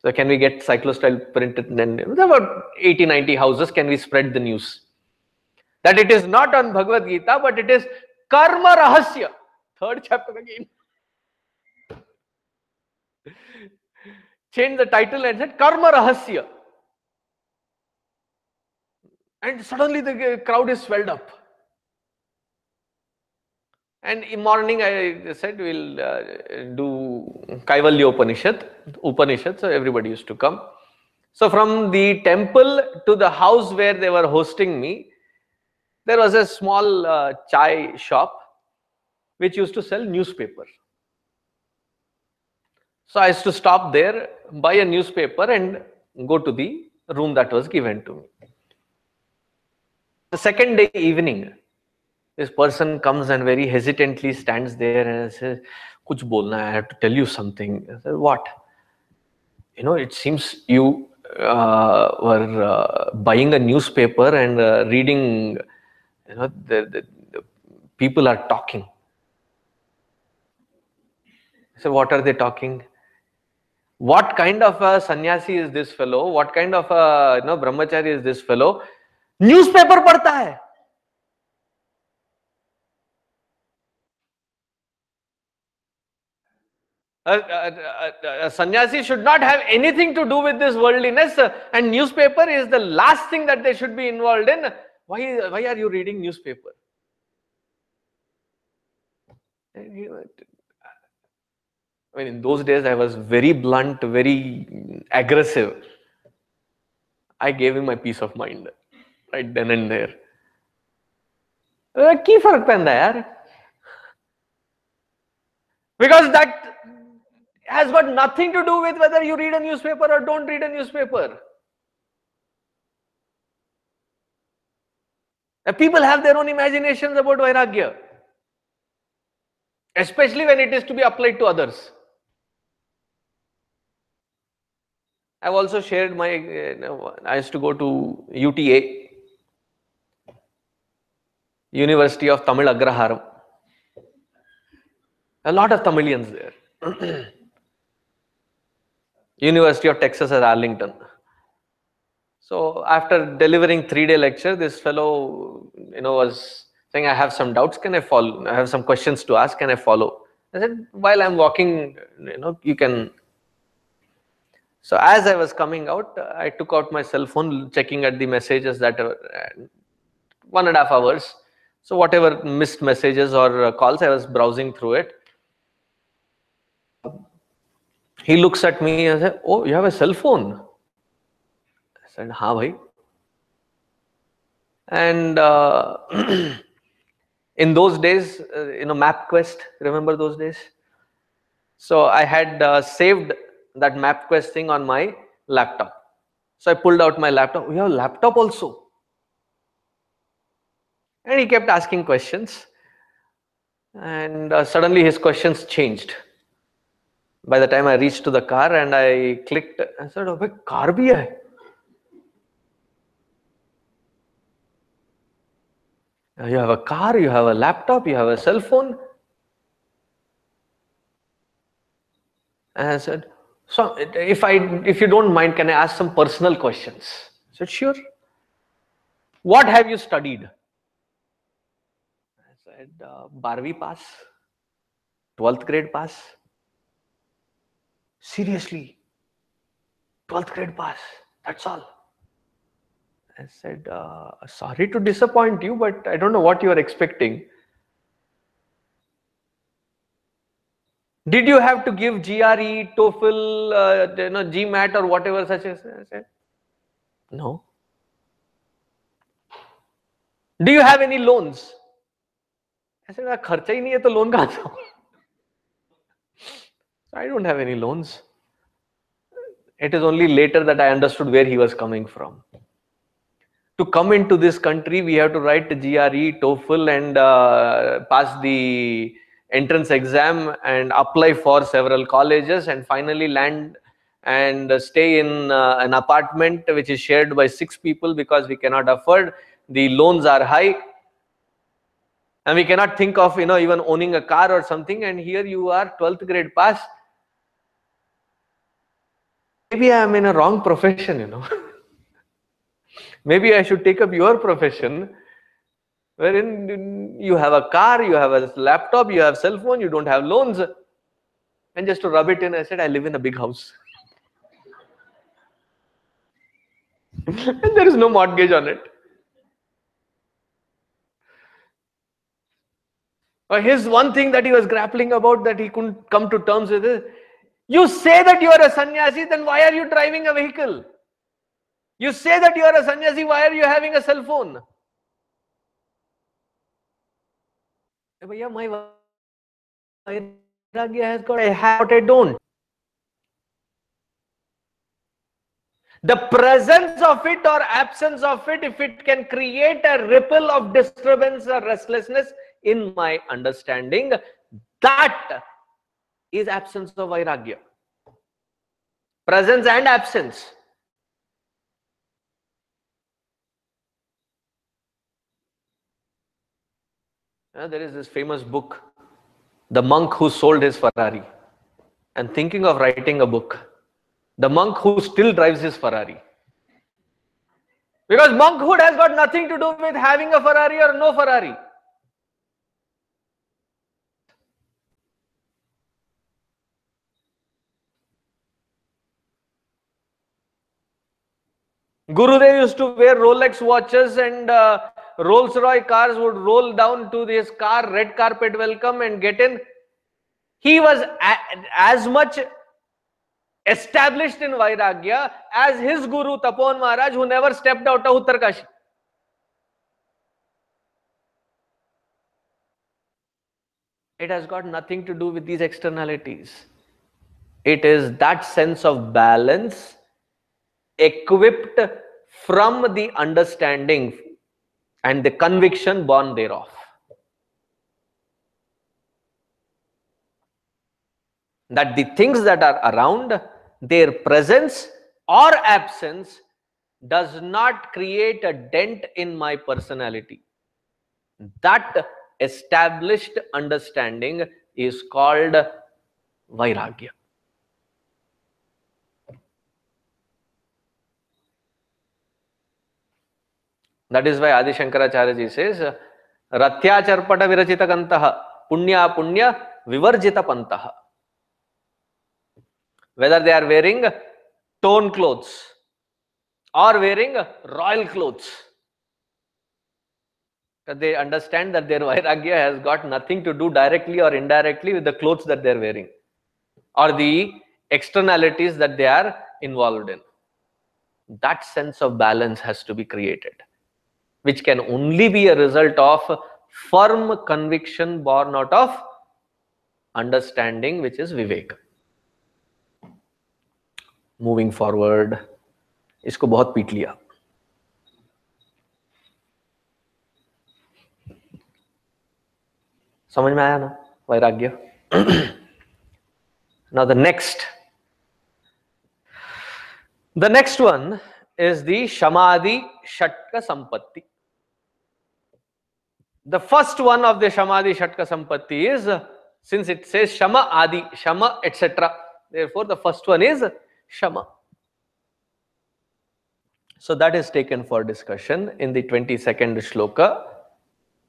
So can we get cyclostyle printed and then? There were about 80 90 houses. Can we spread the news? That it is not on bhagavad gita but it is karma rahasya. Third chapter again. Change the title and said karma rahasya. And suddenly the crowd is swelled up and in morning I said we'll uh, do Kaivalya Upanishad, Upanishad, so everybody used to come. So from the temple to the house where they were hosting me, there was a small uh, chai shop which used to sell newspaper. So I used to stop there, buy a newspaper and go to the room that was given to me. The second day evening, this person comes and very hesitantly stands there and says, Kuch bolna, I have to tell you something. Said, what? You know, it seems you uh, were uh, buying a newspaper and uh, reading, you know, the, the, the people are talking. So what are they talking? What kind of a sannyasi is this fellow? What kind of a you know, brahmachari is this fellow? Newspaper padhta hai. a, a, a, sannyasi should not have anything to do with this worldliness uh, and newspaper is the last thing that they should be involved in. Why, why are you reading newspaper? I mean, in those days, I was very blunt, very aggressive. I gave him my peace of mind right then and there. की फर्क पैंदा यार because has got nothing to do with whether you read a newspaper or don't read a newspaper. People have their own imaginations about Vairagya, especially when it is to be applied to others. I've also shared my, uh, I used to go to UTA, University of Tamil Agraharam. A lot of Tamilians there. University of Texas at Arlington. So after delivering three-day lecture, this fellow, you know, was saying, "I have some doubts. Can I follow? I have some questions to ask. Can I follow?" I said, "While I'm walking, you know, you can." So as I was coming out, I took out my cell phone, checking at the messages that were uh, one and a half hours. So whatever missed messages or uh, calls, I was browsing through it. he looks at me and says, Oh, you have a cell phone? I said, Ha, bhai. And uh, in those days, uh, you know, MapQuest, remember those days? So I had uh, saved that MapQuest thing on my laptop. So I pulled out my laptop. We have a laptop also. And he kept asking questions. And uh, suddenly his questions changed. By the time I reached to the car and I clicked, I said, Oh, car bhi hai. You have a car, you have a laptop, you have a cell phone. And I said, so if I if you don't mind, can I ask some personal questions? I said, sure. What have you studied? I said, uh, Barvi pass, 12th grade pass seriously. 12th grade pass. That's all. I said uh, sorry to disappoint you but i don't know what you are expecting. Did you have to give gre toefl uh, you know gmat or whatever such as i said no. Do you have any loans? I said ah, kharcha hi loan I don't have any loans. It is only later that I understood where he was coming from to come into this country, we have to write GRE, TOEFL, and uh, pass the entrance exam and apply for several colleges and finally land and stay in uh, an apartment which is shared by six people because we cannot afford. The loans are high. And we cannot think of, you know, even owning a car or something. And here you are, 12th grade pass. Maybe I am in a wrong profession, you know. Maybe I should take up your profession wherein you have a car, you have a laptop, you have cell phone, you don't have loans. And just to rub it in, I said, I live in a big house. and there is no mortgage on it. His one thing that he was grappling about that he couldn't come to terms with is, you say that you are a sannyasi, then why are you driving a vehicle? You say that you are a sannyasi, why are you having a cell phone? Yeah, my vairagya has got, I have I don't. The presence of it or absence of it, if it can create a ripple of disturbance or restlessness in my understanding, that is absence of vairagya. Presence and absence. Uh, there is this famous book, The Monk Who Sold His Ferrari. And thinking of writing a book, The Monk Who Still Drives His Ferrari. Because monkhood has got nothing to do with having a Ferrari or no Ferrari. Gurudev used to wear Rolex watches and uh, Rolls Royce cars would roll down to his car, red carpet welcome and get in. He was as much established in Vairagya as his guru Tapovan Maharaj who never stepped out of Uttarkashi. It has got nothing to do with these externalities. It is that sense of balance equipped from the understanding and the conviction born thereof. That the things that are around, their presence or absence does not create a dent in my personality. That established understanding is called Vairagya. That is why Adi Shankaracharya says, Ratyacharpata virachita kantaha, punya punya vivarjita pantaha. Whether they are wearing torn clothes or wearing royal clothes. They understand that their vairagya has got nothing to do directly or indirectly with the clothes that they are wearing or the externalities that they are involved in. That sense of balance has to be created which can only be a result of firm conviction born out of understanding, which is Vivek. Moving forward, इसको बहुत पीट लिया समझ में आया ना वैराग्य now the next the next one is the shamadhi shatka sampatti the first one of the shamadhi shatka sampatti is since it says shama adi shama etc therefore the first one is shama so that is taken for discussion in the 22nd shloka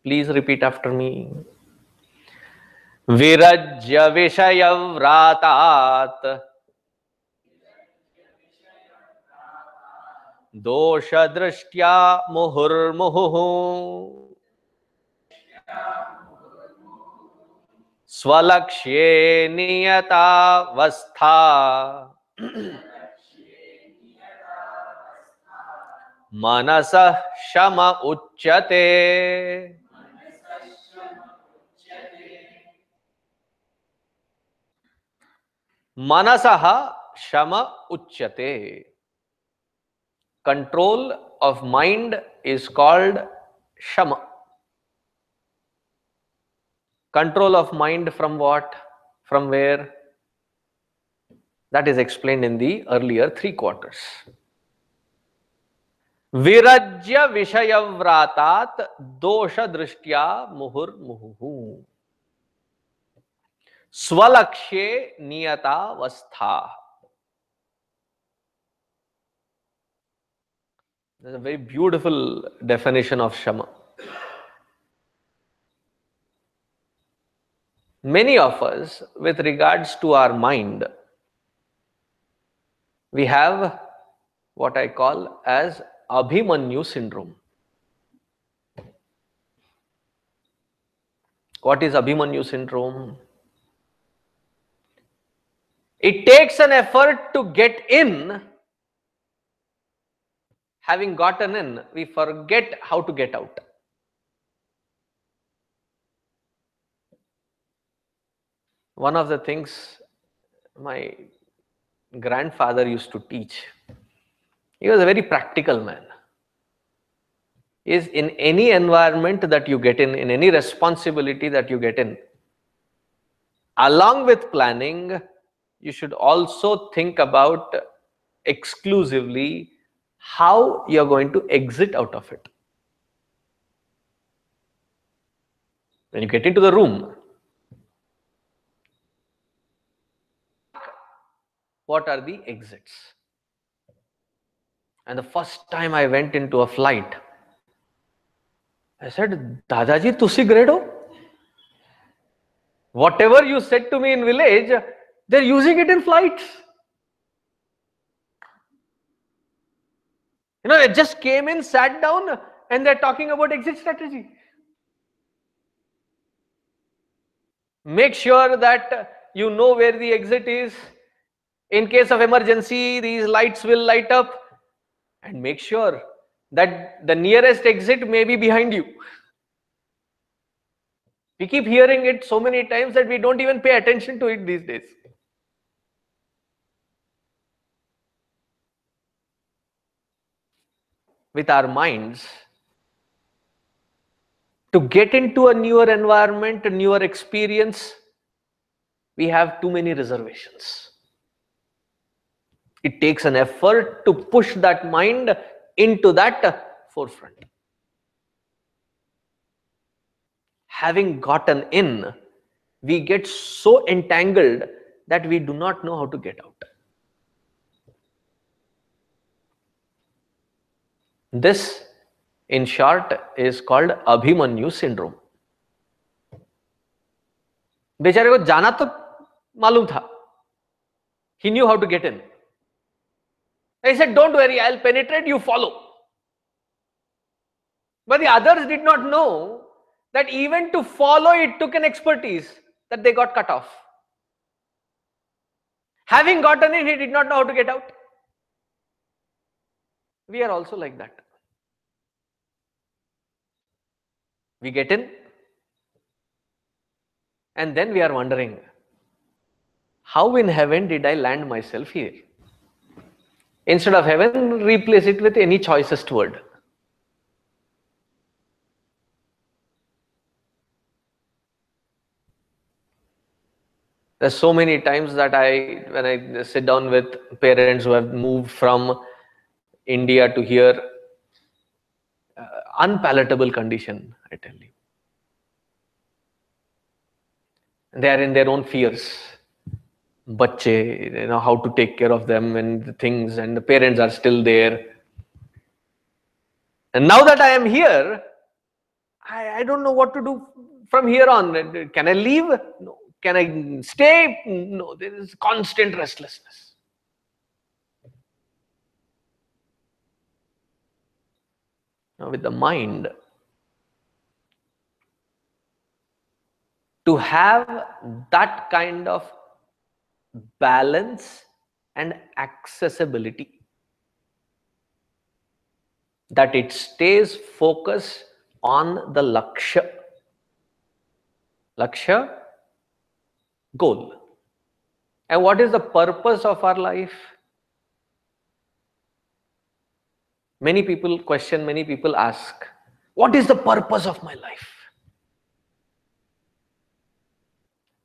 please repeat after me विरज्य विषयव्रातात् दोषदृष्ट्या मुहुर्मुहुः स्वलक्ष्ये नियतावस्था। मनस शम उच्यते। मनस शम उच्यते। Control of mind is called sham. control of mind from what from where that is explained in the earlier three quarters virajya vishayavratat dosha drishtya muhur muhuhu स्वलक्ष्ये नियतावस्था There's a very beautiful definition of Shama. Many of us, with regards to our mind, we have what I call as Abhimanyu syndrome. What is Abhimanyu syndrome? It takes an effort to get in. Having gotten in, we forget how to get out. One of the things my grandfather used to teach, he was a very practical man, is in any environment that you get in, in any responsibility that you get in, along with planning, you should also think about exclusively how you're going to exit out of it. When you get into the room, what are the exits? And the first time I went into a flight, I said, Dadaji, tusi gredo? Whatever you said to me in village, they're using it in flights. You know, they just came in, sat down, and they're talking about exit strategy. Make sure that you know where the exit is. In case of emergency, these lights will light up. And make sure that the nearest exit may be behind you. We keep hearing it so many times that we don't even pay attention to it these days. with our minds to get into a newer environment, a newer experience, we have too many reservations. It takes an effort to push that mind into that forefront. Having gotten in, we get so entangled that we do not know how to get out. This, in short, is called Abhimanyu syndrome. बेचारे को जाना तो मालूम था he knew how to get in i said don't worry i'll penetrate you follow. But the others did not know that even to follow it took an expertise that they got cut off. Having gotten in he did not know how to get out. We are also like that. We get in, and then we are wondering, how in heaven did I land myself here? Instead of heaven, replace it with any choicest word. There's so many times that I, when I sit down with parents who have moved from India to here, uh, unpalatable condition, I tell you. They are in their own fears. Bache, you know, how to take care of them and the things, and the parents are still there. And now that I am here, I, I don't know what to do from here on. Can I leave? No. Can I stay? No. There is constant restlessness. Now, with the mind, to have that kind of balance and accessibility. That it stays focused on the lakshya lakshya goal. And what is the purpose of our life? Many people question many people ask what is the purpose of my life?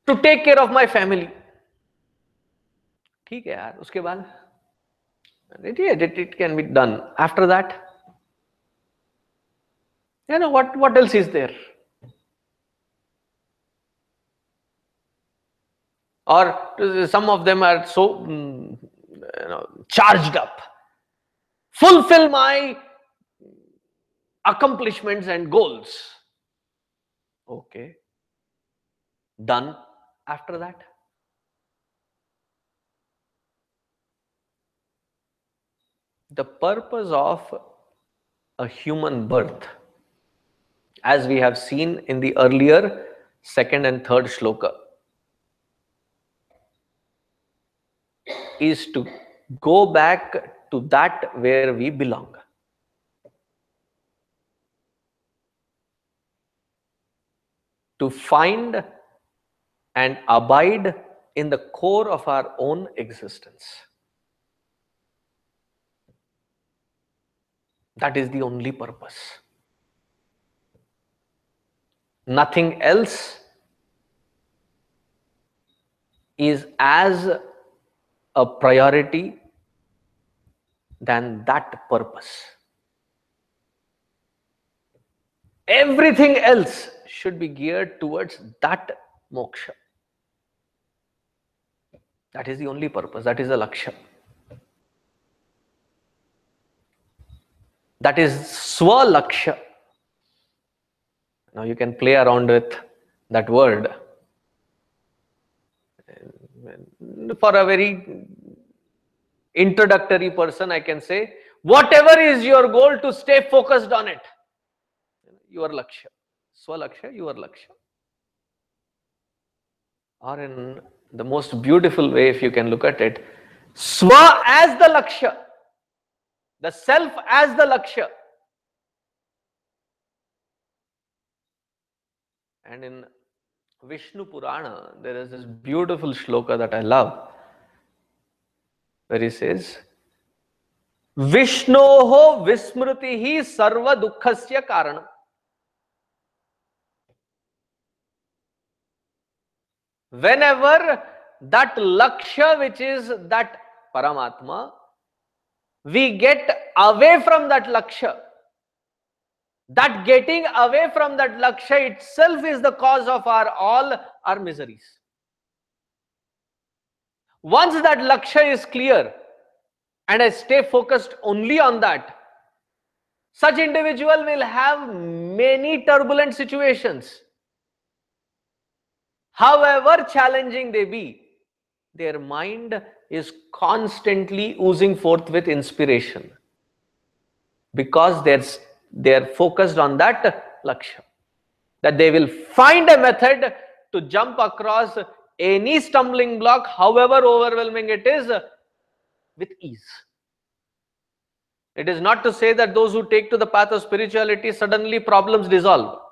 To take care of my family ठीक है यार, उसके बाद edit it can be done after that you know what what else is there और some of them are so charged up fulfil my accomplishments and goals okay done after that the purpose of a human birth as we have seen in the earlier second and third shloka is to go back to that where we belong. To find and abide in the core of our own existence That is the only purpose. Nothing else is as a priority than that purpose. Everything else should be geared towards that moksha. That is the only purpose, that is the lakshya. That is swalaksha. Now you can play around with that word. For a very introductory person i can say whatever is your goal to stay focused on it. Your laksha. Swalaksha your laksha. Or in the most beautiful way if you can look at it swa as the laksha the self as the lakshya. And in Vishnu Purana, there is this beautiful shloka that I love, where he says, Vismritihi Sarva Dukkhasya Karanam. Whenever that lakshya, which is that Paramatma, we get away from that lakshya. That getting away from that lakshya itself is the cause of our all our miseries. Once that lakshya is clear and I stay focused only on that, such individual will have many turbulent situations. However challenging they be, their mind is constantly oozing forth with inspiration because they're they're focused on that lakshya that they will find a method to jump across any stumbling block however overwhelming it is with ease. It is not to say that those who take to the path of spirituality suddenly problems dissolve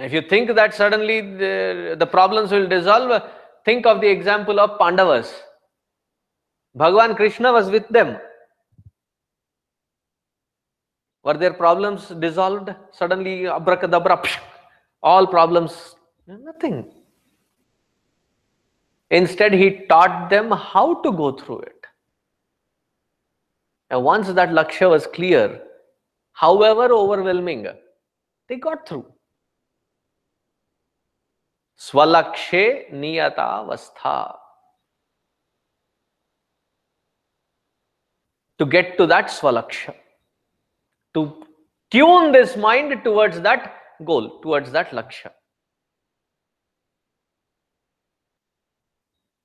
If you think that suddenly the, the problems will dissolve, think of the example of Pandavas. Bhagwan Krishna was with them. Were their problems dissolved? Suddenly, abracadabra, psh, all problems, nothing. Instead, he taught them how to go through it. And once that Lakshya was clear, however overwhelming, they got through. Swalakshe niyata vastha. To get to that swalaksha, to tune this mind towards that goal, towards that laksha.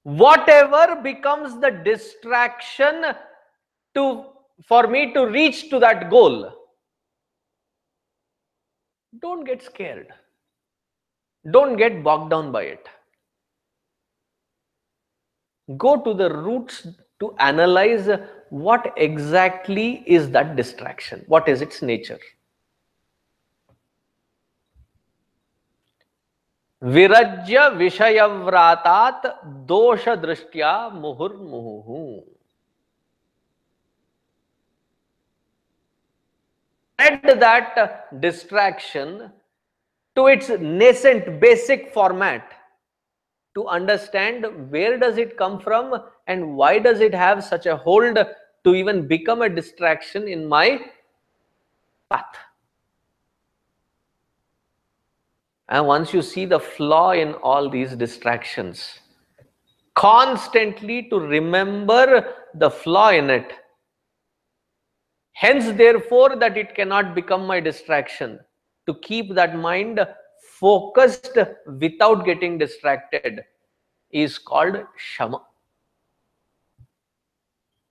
Whatever becomes the distraction to for me to reach to that goal, don't get scared. Don't get bogged down by it. Go to the roots to analyze what exactly is that distraction, what is its nature. Virajya Dosha Drishtya Muhur Muhu. Add that distraction to its nascent basic format to understand where does it come from and why does it have such a hold to even become a distraction in my path. And once you see the flaw in all these distractions constantly to remember the flaw in it. Hence therefore that it cannot become my distraction to keep that mind focused without getting distracted is called shama.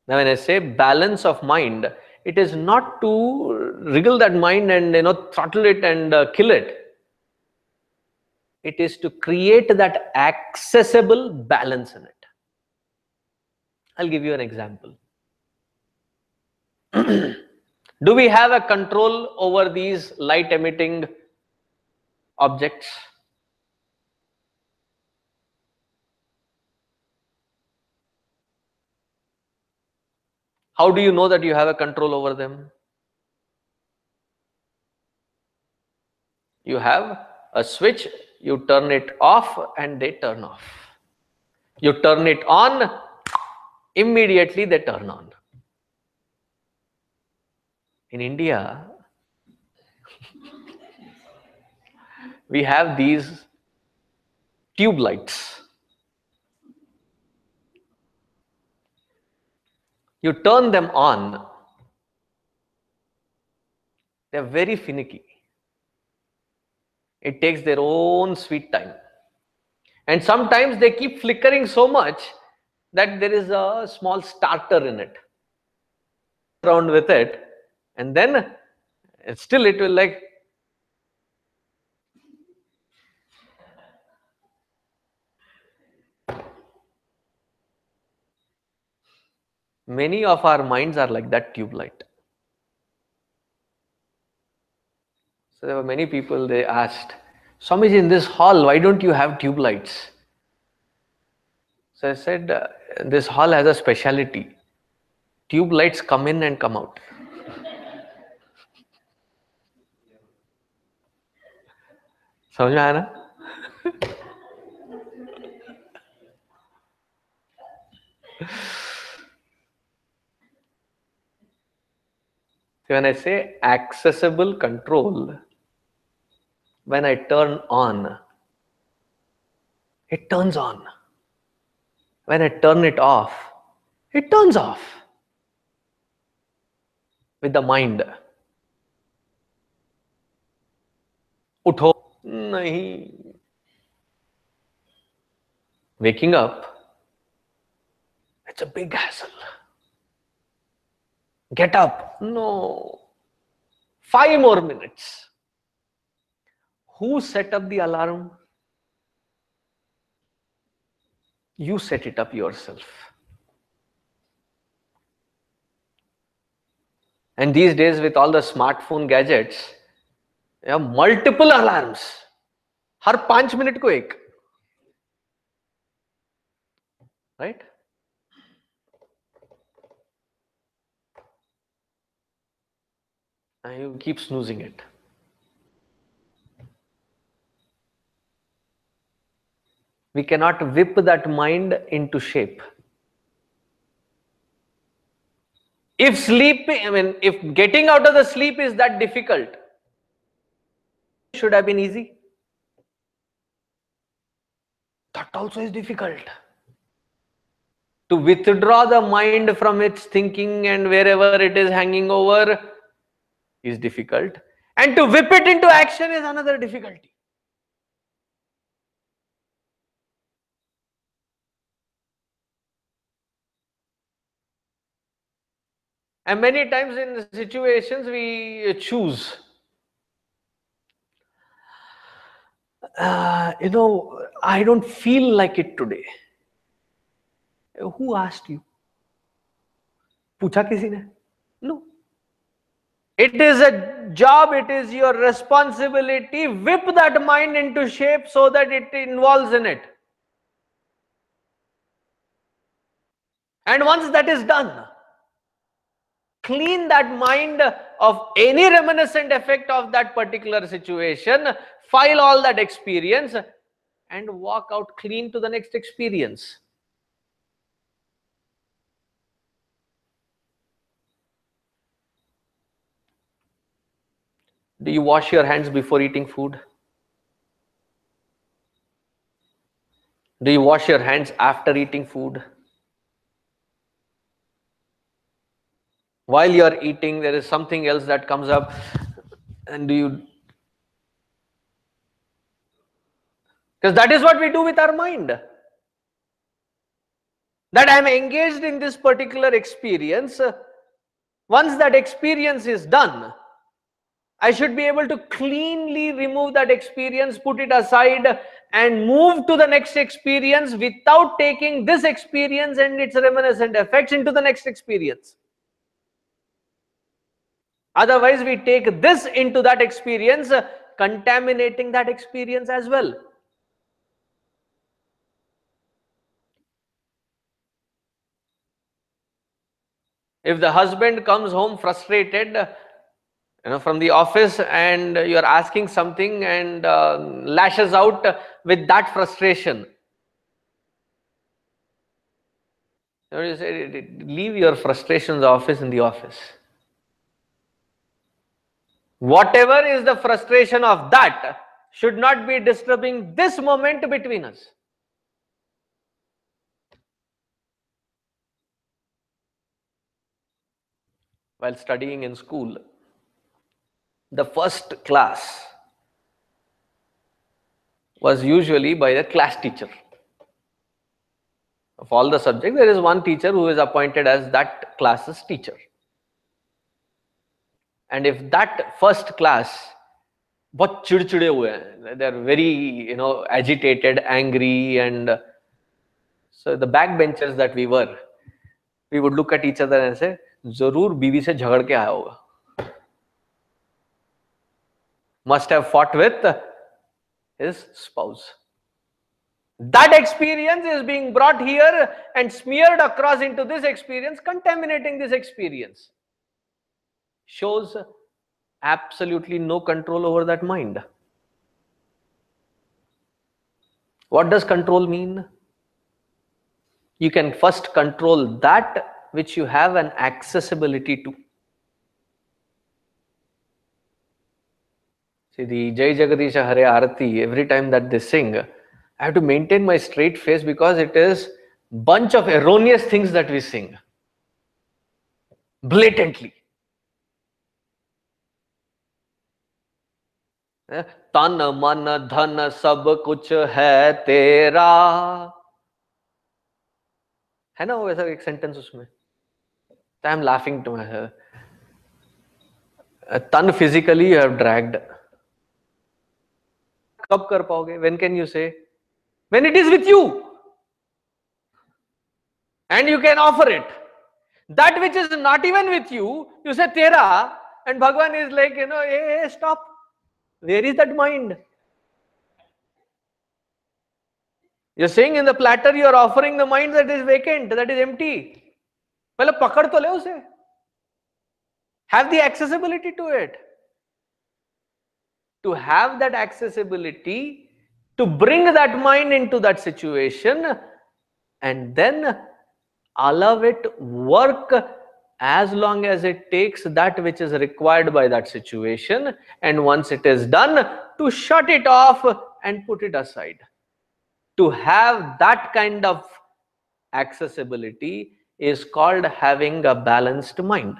Now, when I say balance of mind, it is not to wriggle that mind and you know throttle it and uh, kill it. It is to create that accessible balance in it. I'll give you an example. Do we have a control over these light emitting objects? How do you know that you have a control over them? You have a switch, you turn it off and they turn off. You turn it on, immediately they turn on. In India, we have these tube lights. You turn them on, they're very finicky. It takes their own sweet time. And sometimes they keep flickering so much that there is a small starter in it. Around with it, and then still it will like many of our minds are like that tube light. So there were many people they asked swamiji in this hall why don't you have tube lights? So i said uh, this hall has a speciality. Tube lights come in and come out So anak. when I say accessible control, when I turn on, it turns on. When I turn it off, it turns off with the mind. Utho नहीं। Waking up it's a big hassle. Get up no. Five more minutes. Who set up the alarm? You set it up yourself. And these days with all the smartphone gadgets you have multiple alarms हर पांच minute को एक right and you keep snoozing it we cannot whip that mind into shape if sleep i mean if getting out of the sleep is that difficult should have been easy. That also is difficult. To withdraw the mind from its thinking and wherever it is hanging over is difficult. And to whip it into action is another difficulty. And many times in situations we choose uh, you know i don't feel like it today who asked you पूछा किसी ने no it is a job it is your responsibility whip that mind into shape so that it involves in it and once that is done clean that mind of any reminiscent effect of that particular situation file all that experience and walk out clean to the next experience Do you wash your hands before eating food? Do you wash your hands after eating food? While you are eating, there is something else that comes up, and do you? Because that is what we do with our mind. That I am engaged in this particular experience. Once that experience is done, I should be able to cleanly remove that experience, put it aside, and move to the next experience without taking this experience and its reminiscent effects into the next experience. Otherwise, we take this into that experience, contaminating that experience as well. If the husband comes home frustrated, you know from the office and you're asking something and uh, lashes out with that frustration you, know, you say leave your frustrations office in the office whatever is the frustration of that should not be disturbing this moment between us while studying in school the first class was usually by the class teacher. Of all the subjects, there is one teacher who is appointed as that class's teacher And if that first class बहुत चिड़चिड़े हुए हैं they are very you know agitated angry and so the backbenchers that we were we would look at each other and say जरूर बीवी से झगड़ के आया होगा must have fought with his spouse. That experience is being brought here and smeared across into this experience, contaminating this experience. Shows absolutely no control over that mind. What does control mean? You can first control that which you have an accessibility to. See the Jai Jagadisha Hare Arati, every time that they sing, I have to maintain my straight face because it is bunch of erroneous things that we sing. Blatantly. तन मन धन सब कुछ है तेरा। है ना वो वैसा एक सेंटेंस उसमें? I am laughing to my तन फिजिकली यू हैव ड्रैग्ड कब कर पाओगे? When can you say when it is with you and you can offer it that which is not even with you you say तेरा. And Bhagwan is like you know a stop where is that mind You're saying in the platter you are offering the mind that is vacant, that is empty. पहले पकड़ तो ले उसे. Have the accessibility to it. To have that accessibility, to bring that mind into that situation, and then allow it work as long as it takes that which is required by that situation and once it is done to shut it off and put it aside. To have that kind of accessibility is called having a balanced mind.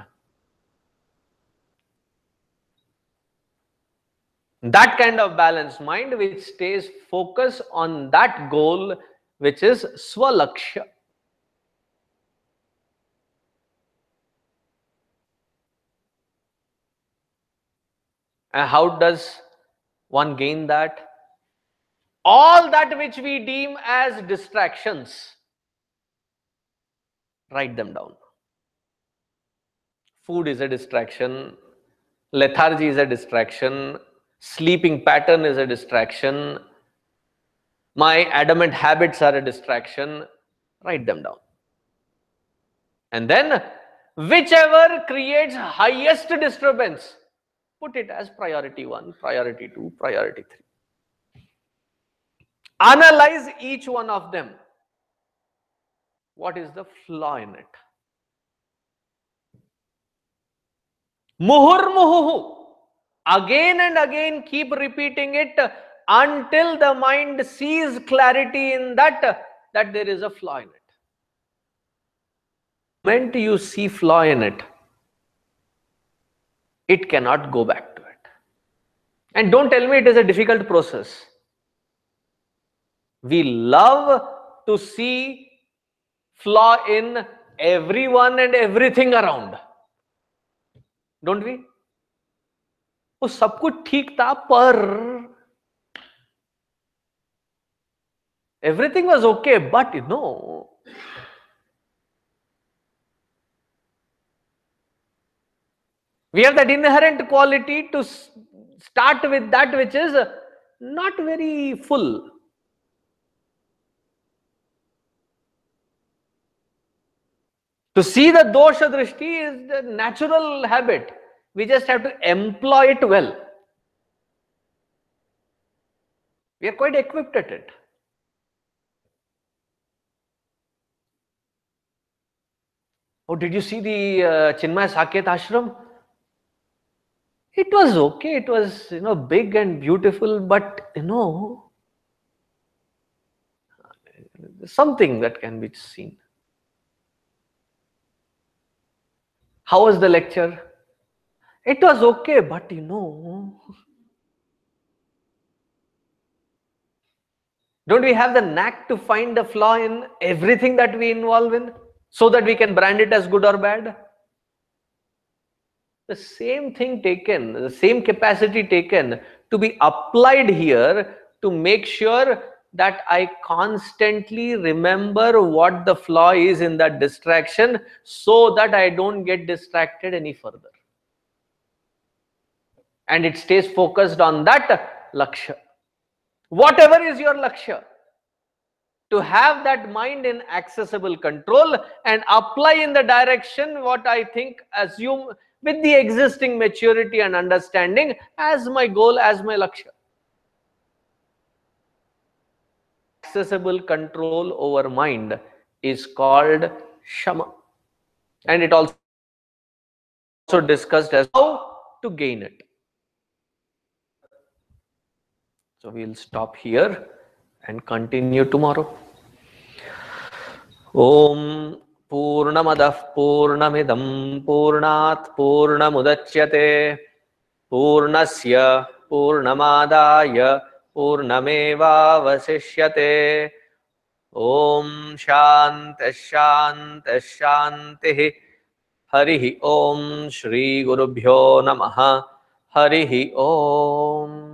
That kind of balanced mind which stays focused on that goal which is swalakshya And how does one gain that? All that which we deem as distractions, write them down. Food is a distraction, lethargy is a distraction, sleeping pattern is a distraction, my adamant habits are a distraction. Write them down. And then, whichever creates highest disturbance, put it as priority 1, priority 2, priority 3. Analyze each one of them. What is the flaw in it? Muhurmuhu. Again and again keep repeating it until the mind sees clarity in that, that there is a flaw in it. When do you see flaw in it? it cannot go back to it. And don't tell me it is a difficult process. We love to see flaw in everyone and everything around. Don't we? वो सब कुछ ठीक था पर everything was okay but you know we have that inherent quality to start with that which is not very full. To see the dosha drishti is the natural habit. We just have to employ it well. We are quite equipped at it. Oh did you see the uh, chinmay saket ashram it was okay. It was you know big and beautiful but you know something that can be seen. How was the lecture? It was okay but you know don't we have the knack to find the flaw in everything that we involve in so that we can brand it as good or bad the same thing taken, the same capacity taken to be applied here to make sure that I constantly remember what the flaw is in that distraction so that I don't get distracted any further. And it stays focused on that lakshya. Whatever is your lakshya, to have that mind in accessible control and apply in the direction what I think assume with the existing maturity and understanding as my goal, as my lakshya. Accessible control over mind is called Shama. And it also discussed as how to gain it. So we'll stop here and continue tomorrow. Om पूर्णमदः पूर्णमिदं पूर्णात् पूर्णमुदच्यते। पूर्णस्य पूर्णमादाय पूर्णमेवावशिष्यते। ॐ शान्तशान्तशान्तिः। हरिः ॐ श्रीगुरुभ्यो नमः। हरिः ॐ